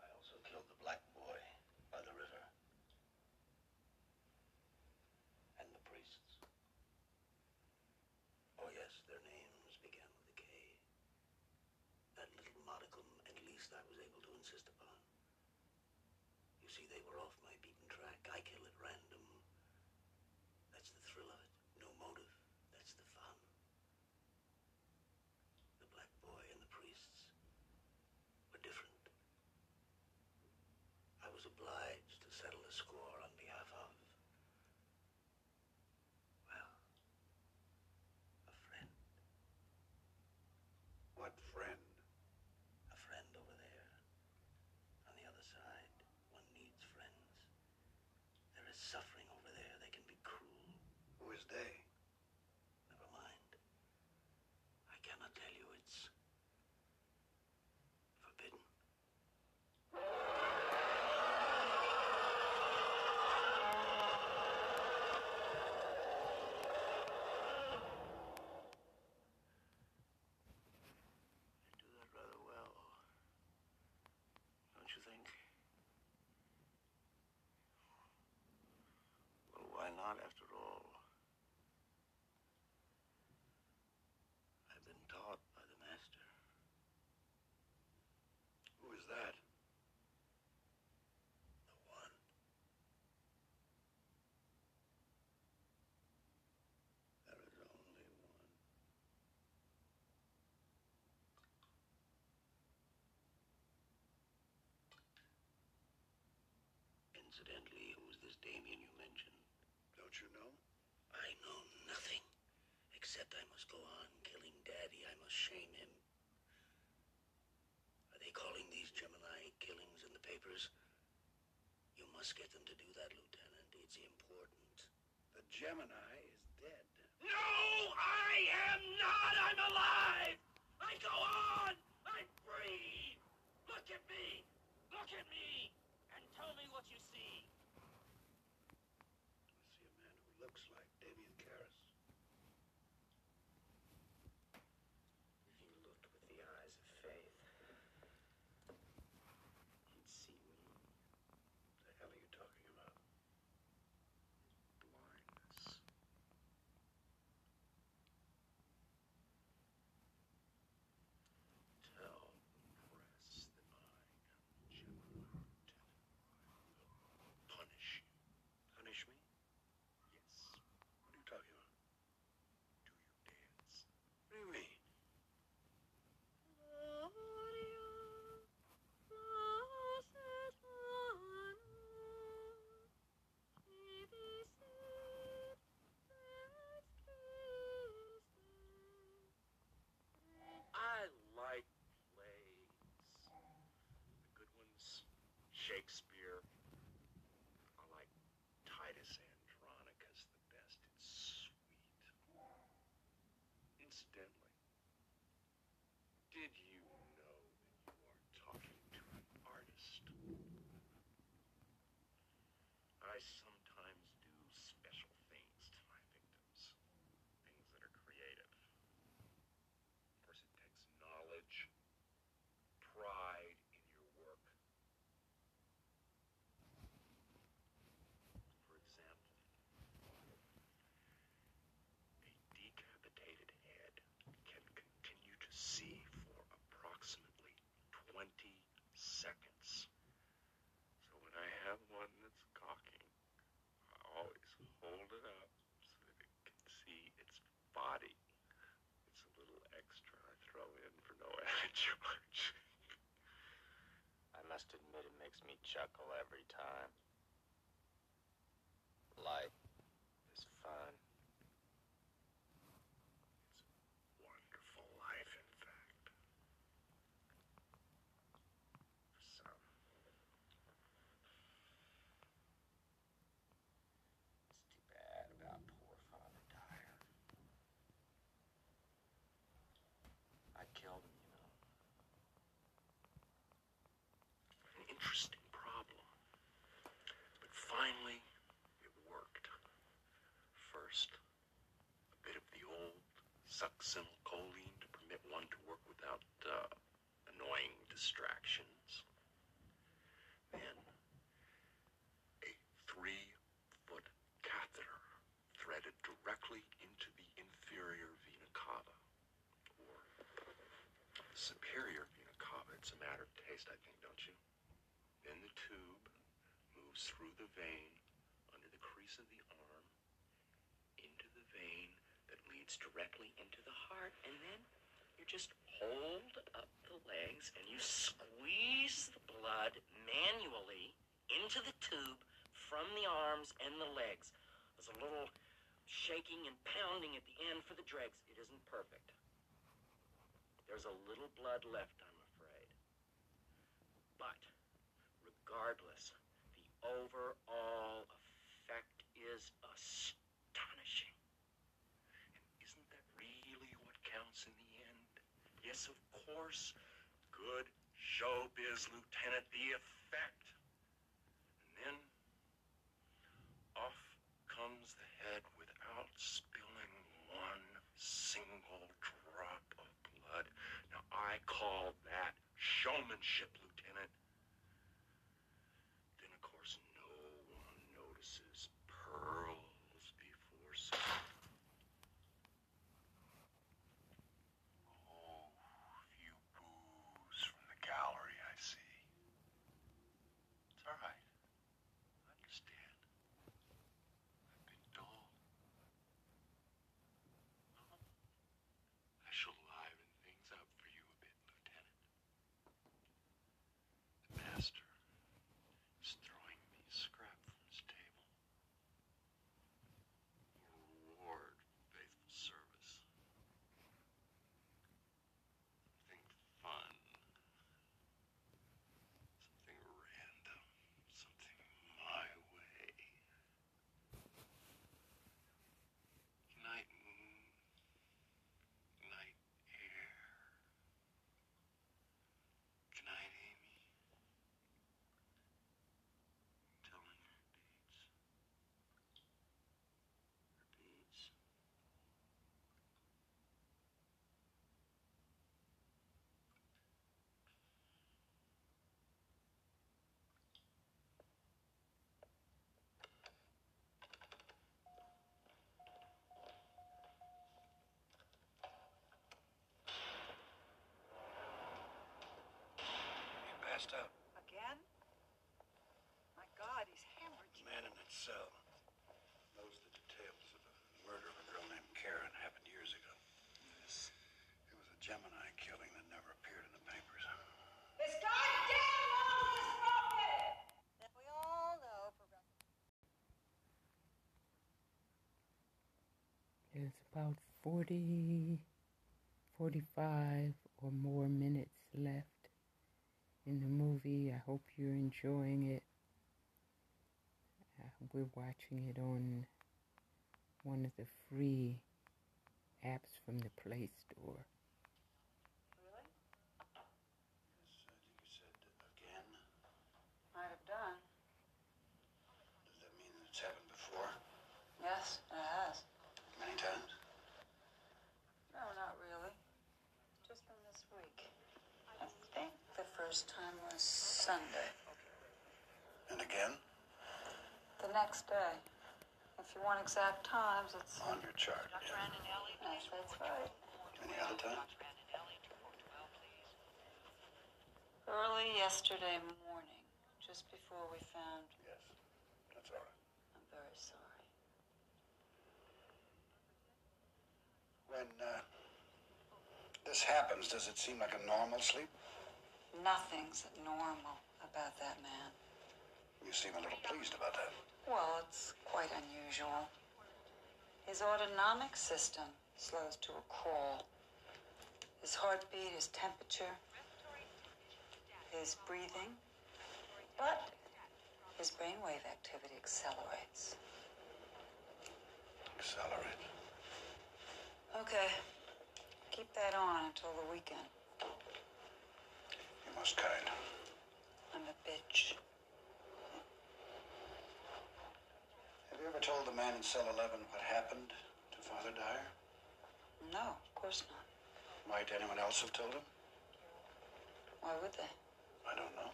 I also killed the black boy by the river. And the priests. Oh, yes, their names began with a K. That little modicum, at least, I was able to insist upon. You see, they were off my beaten track. I kill at random. That's the thrill of it. No motive. That's the fun. The black boy and the priests were different. I was obliged to settle a score on behalf of, well, a friend. What friend? A friend over there. On the other side, one needs friends. There is suffering over there. They can be cruel. Who is they? Never mind. I cannot tell you it's forbidden. You do that rather well. Don't you think? Well, why not, after all? I've been taught by the master. Who is that? The one. There is only one. Incidentally, who's this Damien you mentioned? Don't you know? I know nothing. Except I must go on killing Daddy. I must shame him. Are they calling these Gemini killings in the papers? You must get them to do that, Lieutenant. It's important. The Gemini is dead. No, I am not! I'm alive! I go on! I breathe! Look at me! Look at me! And tell me what you see! Added charge. I must admit it makes me chuckle every time. Life is fun. Wonderful life, in fact. Succinylcholine to permit one to work without uh, annoying distractions. Then, a three-foot catheter threaded directly into the inferior vena cava, or superior vena cava. It's a matter of taste, I think, don't you? Then the tube moves through the vein under the crease of the arm into the vein directly into the heart, and then you just hold up the legs and you squeeze the blood manually into the tube from the arms and the legs. There's a little shaking and pounding at the end for the dregs. It isn't perfect. There's a little blood left, I'm afraid. But regardless, the overall effect is astonishing. And isn't that really what counts in the end? Yes, of course. Good showbiz, Lieutenant, the effect. And then off comes the head without spilling one single drop of blood. Now, I call that showmanship, Lieutenant. Then, of course, no one notices pearls before sun. Oh, you boos from the gallery, I see. It's all right. I understand. I've been dull. I shall liven things up for you a bit, Lieutenant. The master is throwing me a scrap from his table. A reward for faithful service. Something fun. Something random. Something my way. Good night, moon. Good night, air. Good night, Amy. Telling her beads. Her beads. He passed out. Again? My God, he's hammered. The man in that cell knows the details of the murder of a girl named Karen happened years ago. Yes. It was a Gemini killing that never appeared in the papers. This goddamn wall is broken! Now, we all know progressive. There's about 40, 45 or more minutes left in the movie. I hope you're enjoying it. Uh, we're watching it on one of the free apps from the Play Store. Really? Yes, I think you said again. Might have done. Does that mean it's happened before? Yes, it has. Many times? No, not really. Just from this week. I think the first time was Sunday. And again? The next day. If you want exact times, it's. On your chart. Yes, that's right. Any other time? Early yesterday morning, just before we found. Yes. That's all right. I'm very sorry. When uh, this happens, does it seem like a normal sleep? Nothing's normal about that man. You seem a little pleased about that. Well, it's quite unusual. His autonomic system slows to a crawl. His heartbeat, his temperature, his breathing. But his brainwave activity accelerates. Accelerate. Okay. Keep that on until the weekend. You're most kind. I'm a bitch. Have you ever told the man in cell 11 what happened to Father Dyer? No. Of course not. Might anyone else have told him? Why would they? I don't know.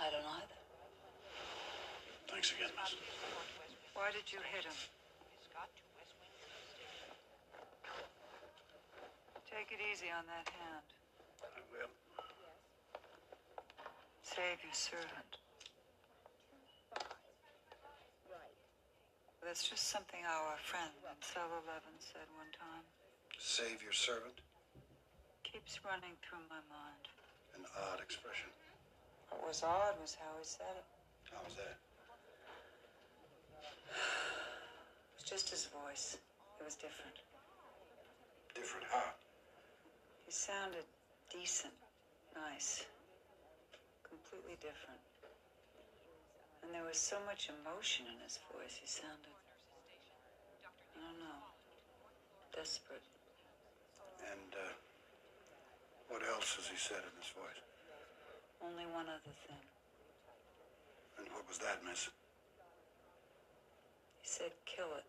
I don't either. Thanks again, miss. Why did you hit him? He's got to West Windford Take it easy on that hand. I will. Save your servant. That's just something our friend in cell 11 said one time. Save your servant? Keeps running through my mind. An odd expression. What was odd was how he said it. How was that? It was just his voice. It was different. Different how? He sounded decent, nice, completely different. And there was so much emotion in his voice. He sounded, I don't know, desperate. And, uh, what else has he said in his voice? Only one other thing. And what was that, miss? He said, kill it.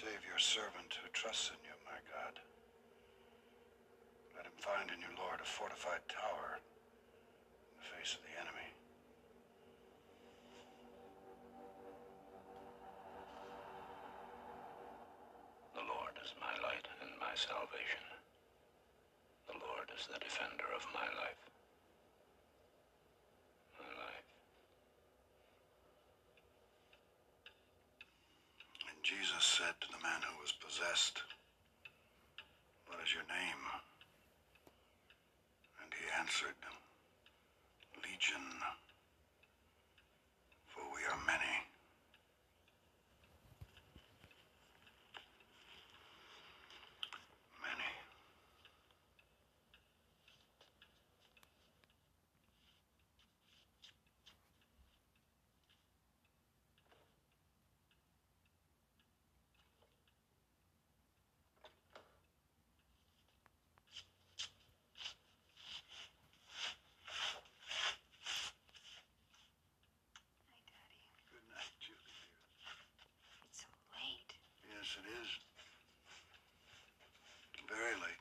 Save your servant who trusts in you, my God. Let him find in you, Lord, a fortified tower in the face of the Lord is my light and my salvation. The Lord is the defender of my life. My life. And Jesus said to the man who was possessed, What is your name? And he answered, Legion, for we are many. Many. Good night, Julie. It's so late. Yes, it is. Very late.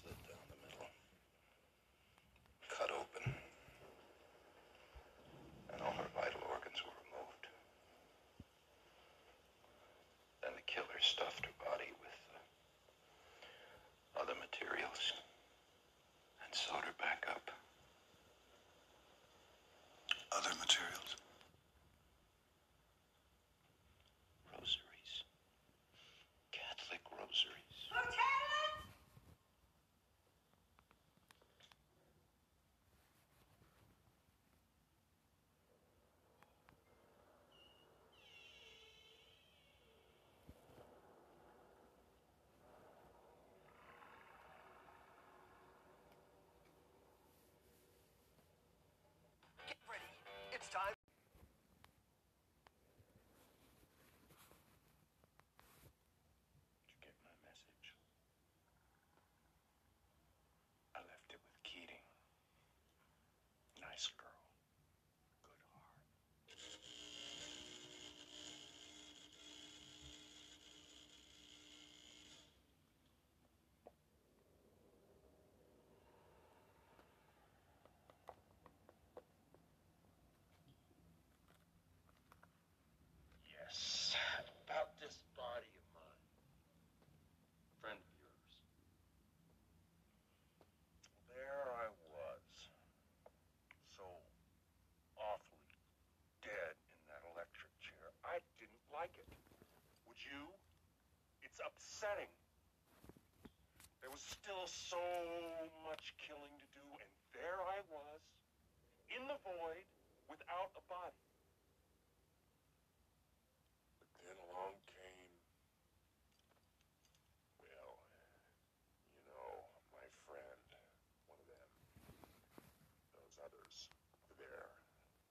Slit down the middle, cut open, and all her vital organs were removed. Then the killer stuffed her body with uh, other materials and sewed her back up. Other materials? Rosaries. Catholic rosaries. Get ready. It's time. Did you get my message? I left it with Keating. Nice girl. Good heart. Yes, about this body of mine. Friend of yours. There I was. So awfully dead in that electric chair. I didn't like it. Would you? It's upsetting. There was still so much killing to do, and there I was, in the void, without a body. But then along came. Well, you know, my friend, one of them. Those others. There.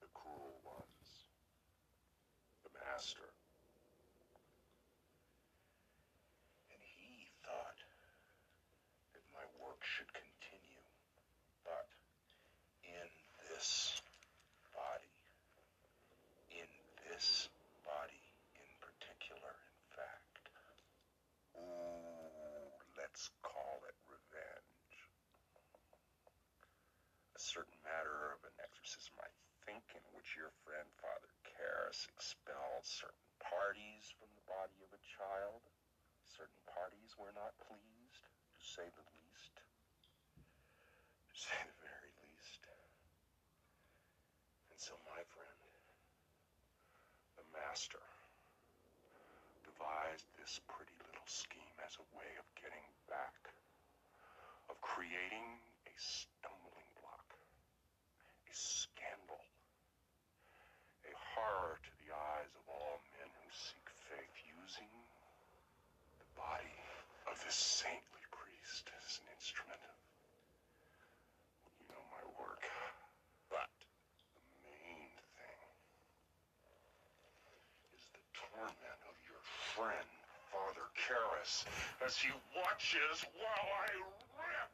The cruel ones. The master. And he thought that my work should continue. But in this let's call it revenge. A certain matter of an exorcism, I think, in which your friend Father Karras expelled certain parties from the body of a child. Certain parties were not pleased, to say the least. To say the very least. And so, my friend, the master, devised this pretty little scheme as a way of getting back, of creating a a scandal, a horror to the eyes of all men who seek faith, using the body of this saintly priest as an instrument you know, my work. But the main thing is the torment of your friend, Father Karras, as he watches while I rip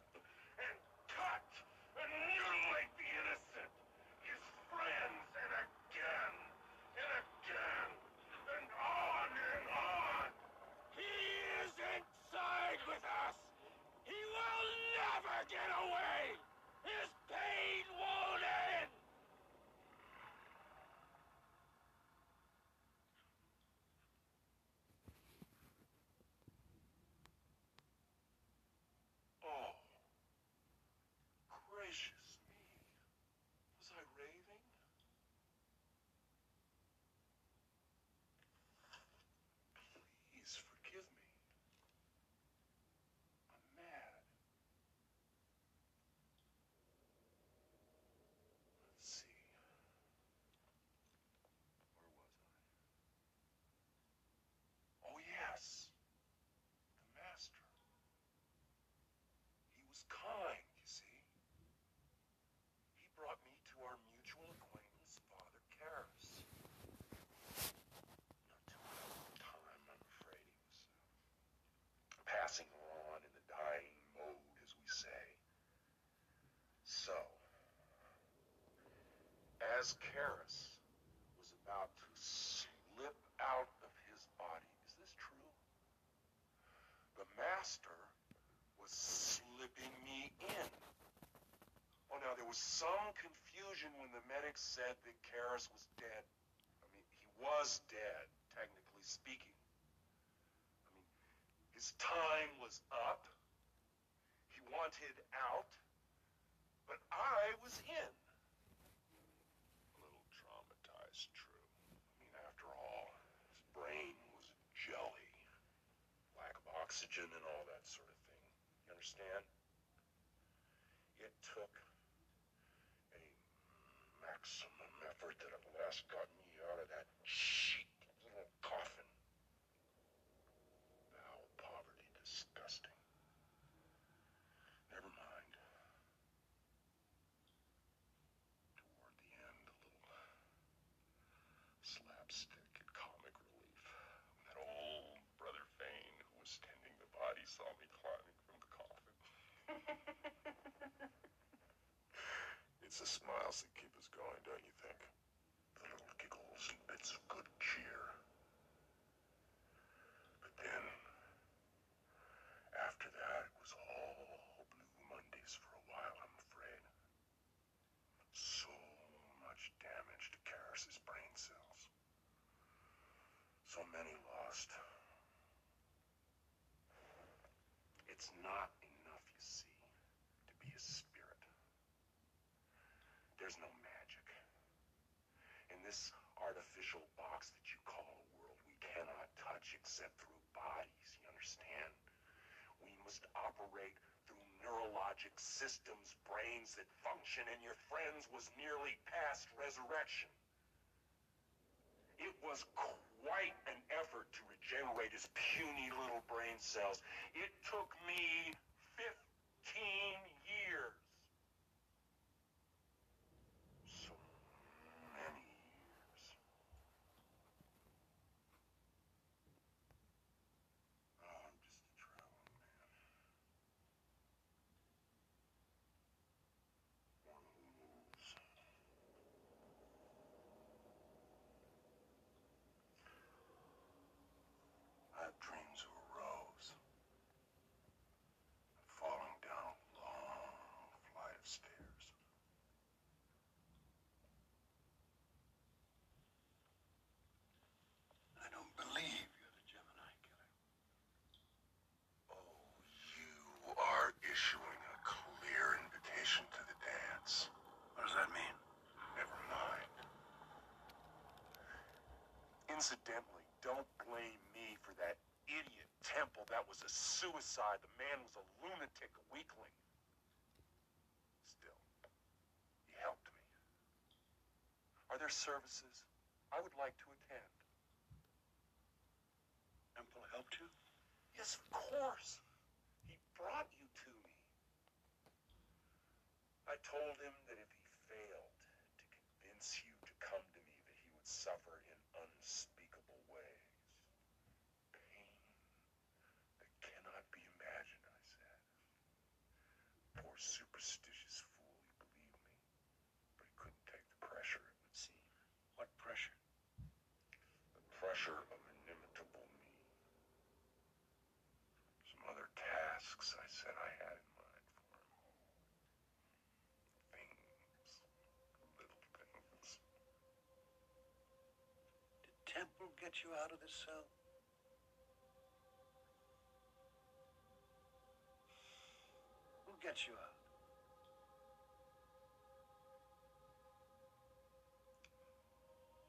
and cut get away. His pain won't end. Oh, gracious me. Was I raving? Please forgive me. I'm mad. Let's see. Where was I? Oh, yes. The master. He was kind, you see. He brought me to our mutual acquaintance, Father Karras. Not too long time, I'm afraid. He was uh, passing on in the dying mode, as we say. So, as Karras was about to slip out of his body, is this true? The master was slipping me in. Oh, now there was some confusion when the medics said that Karras was dead. I mean, he was dead, technically speaking. I mean, his time was up. He wanted out, but I was in. Traumatized, true. I mean, after all, his brain was jelly. Lack of oxygen and all that sort of thing. You understand? It took a maximum effort that at last got me out of that cheap little coffin. Foul poverty, disgusting. Never mind. Toward the end, a little slapstick and comic relief. When that old Brother Fane, who was tending the body, saw me climbing from the coffin. It's the smiles that keep us going, don't you think? The little giggles and bits of good cheer. But then, after that, it was all Blue Mondays for a while, I'm afraid. So much damage to Karras's brain cells. So many lost. It's not enough, you see, to be a spirit. There's no magic. In this artificial box that you call a world, we cannot touch except through bodies, you understand? We must operate through neurologic systems, brains that function, and your friend's was nearly past resurrection. It was quite an effort to regenerate his puny little brain cells. It took me 15 years. So many years. Oh, I'm just a traveling man. One who moves. I have dreams of a rose. Incidentally, don't blame me for that idiot temple. That was a suicide. The man was a lunatic, a weakling. Still, he helped me. Are there services I would like to attend? Temple helped you? Yes, of course. He brought you to me. I told him that if he failed to convince you to come to me, that he would suffer in unspeakable ways. Pain that cannot be imagined, I said. Poor superstitious fool, he believed me, but he couldn't take the pressure, it would seem. What pressure? The pressure of inimitable me. Some other tasks I said I had in mind for him. Things. Little things. Did Temple get you out of this cell? Who gets you out?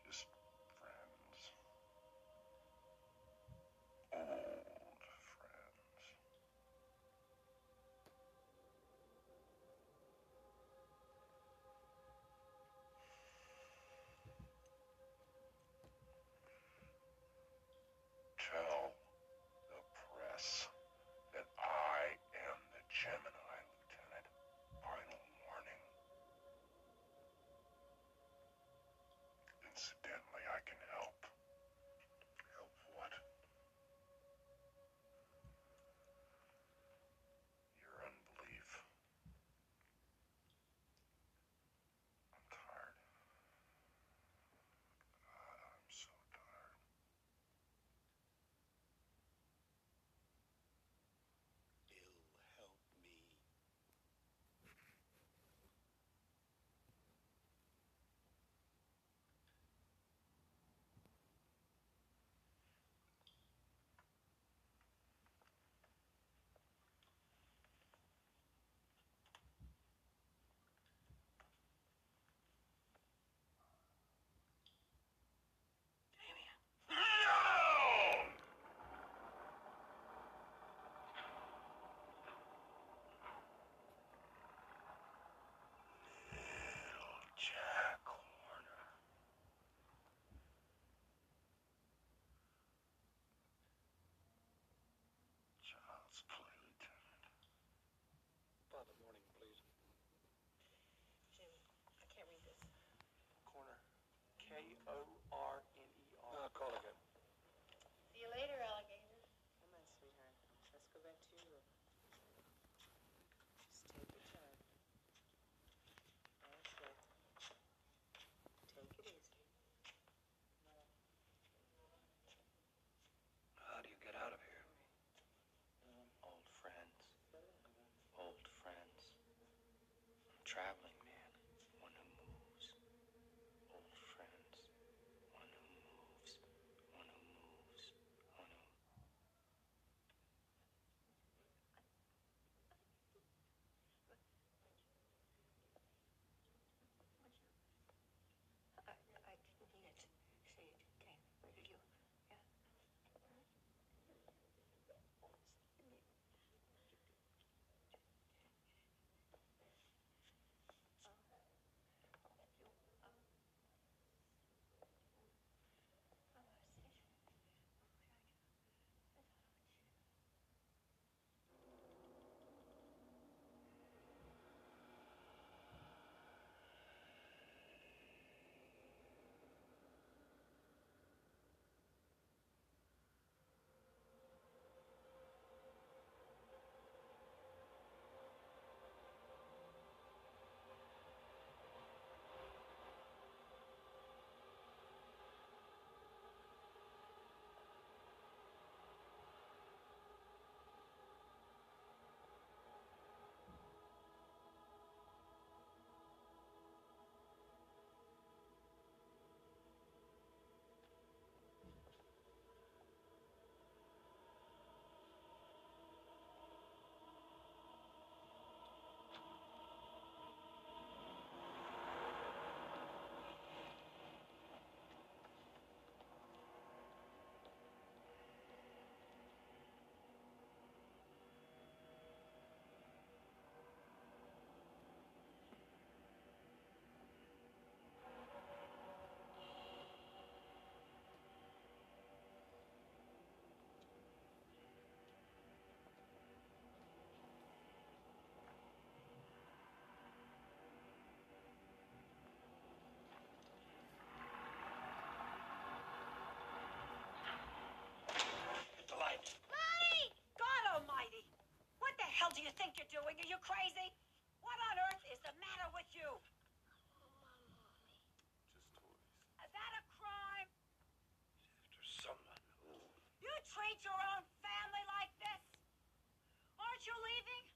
Just friends. Old friends. Tell the press that I am the Gemini, Lieutenant. Final warning. Incidentally, I can help. Help what? Your unbelief. I'm tired. God, I'm so tired. It'll help me. Little Jack Horner. Child's play, Lieutenant. Father, morning, please. Jimmy, I can't read this. Corner. K O R hell do you think you're doing? Are you crazy? What on earth is the matter with you? Is that a crime? There's someone who. You treat your own family like this? Aren't you leaving?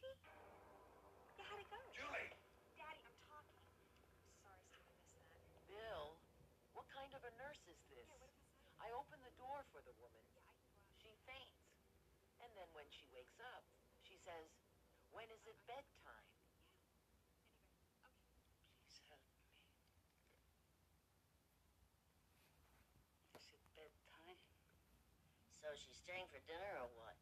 Hi, Yeah, how'd it go? Julie! Daddy, I'm talking. Sorry, Stevie, missed that. Bill, what kind of a nurse is this? I open the door for the woman. She faints. And then when she wakes up, she says, When is it bedtime? Please help me. Is it bedtime? So she's staying for dinner or what?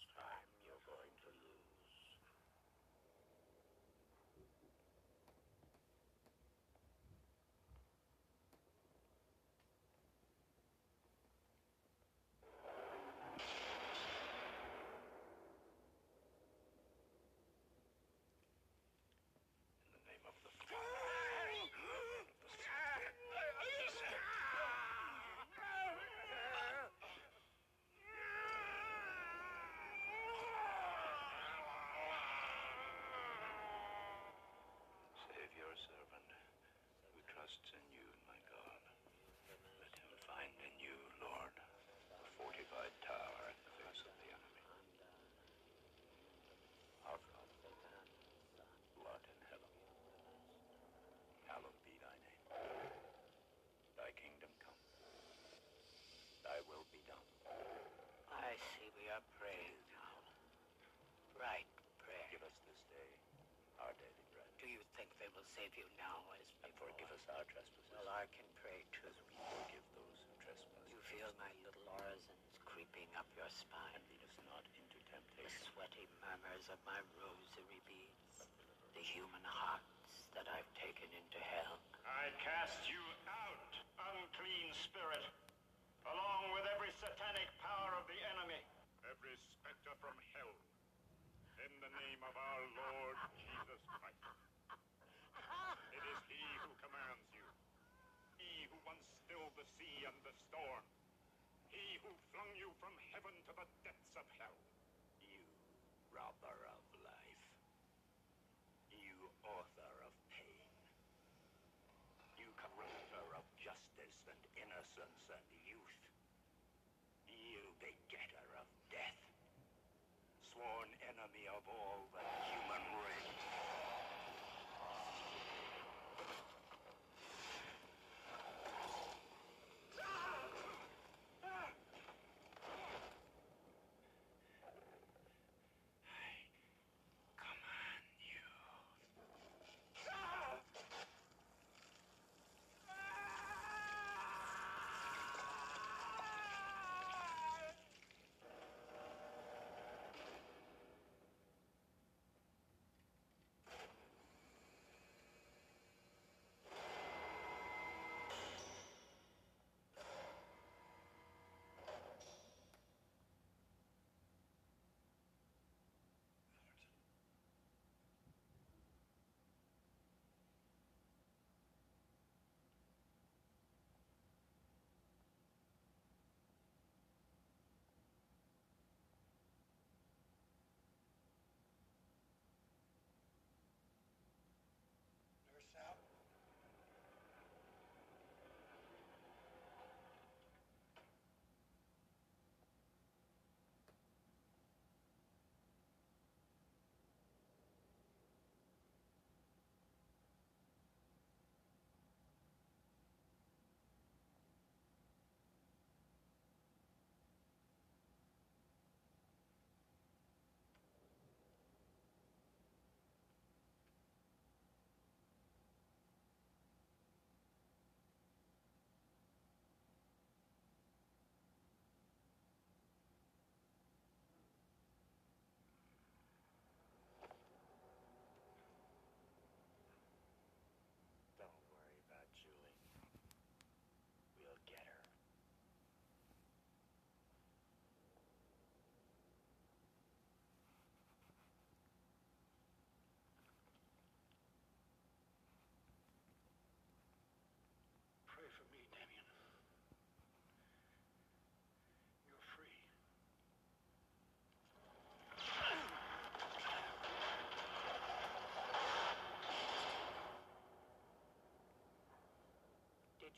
described. trusts in you, my God. Let him find in you, Lord, a fortified tower in the face of the enemy. Our God, who art in heaven, hallowed be thy name. Thy kingdom come. Thy will be done. I see we are praying now. Right prayer. Give us this day our daily bread. Do you think they will save you now? Our trespasses. Well, I can pray too. As we forgive those who trespass. You feel my little orisons creeping up your spine. And lead us not into The sweaty murmurs of my rosary beads. The human hearts that I've taken into hell. I cast you out, unclean spirit, along with every satanic power of the enemy. Every specter from hell. In the name of our Lord Jesus Christ. It is he who commands you. He who the sea and the storm. He who flung you from heaven to the depths of hell. You robber of life. You author of pain. You corrupter of justice and innocence and youth. You begetter of death. Sworn enemy of all the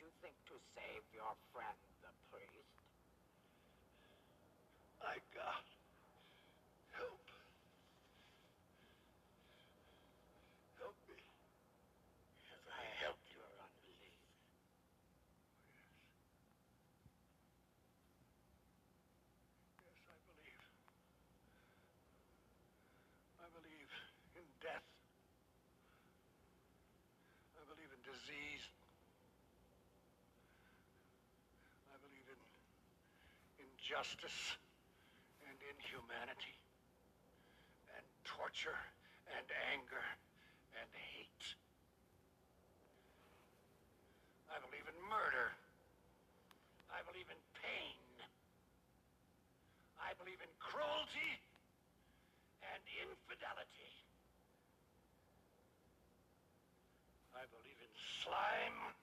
You think to save your friend, the priest? My God. Help. Help me. Have I helped your unbelief? Yes, I believe. I believe in death. I believe in disease. I believe in injustice and inhumanity and torture and anger and hate. I believe in murder. I believe in pain. I believe in cruelty and infidelity. I believe in slime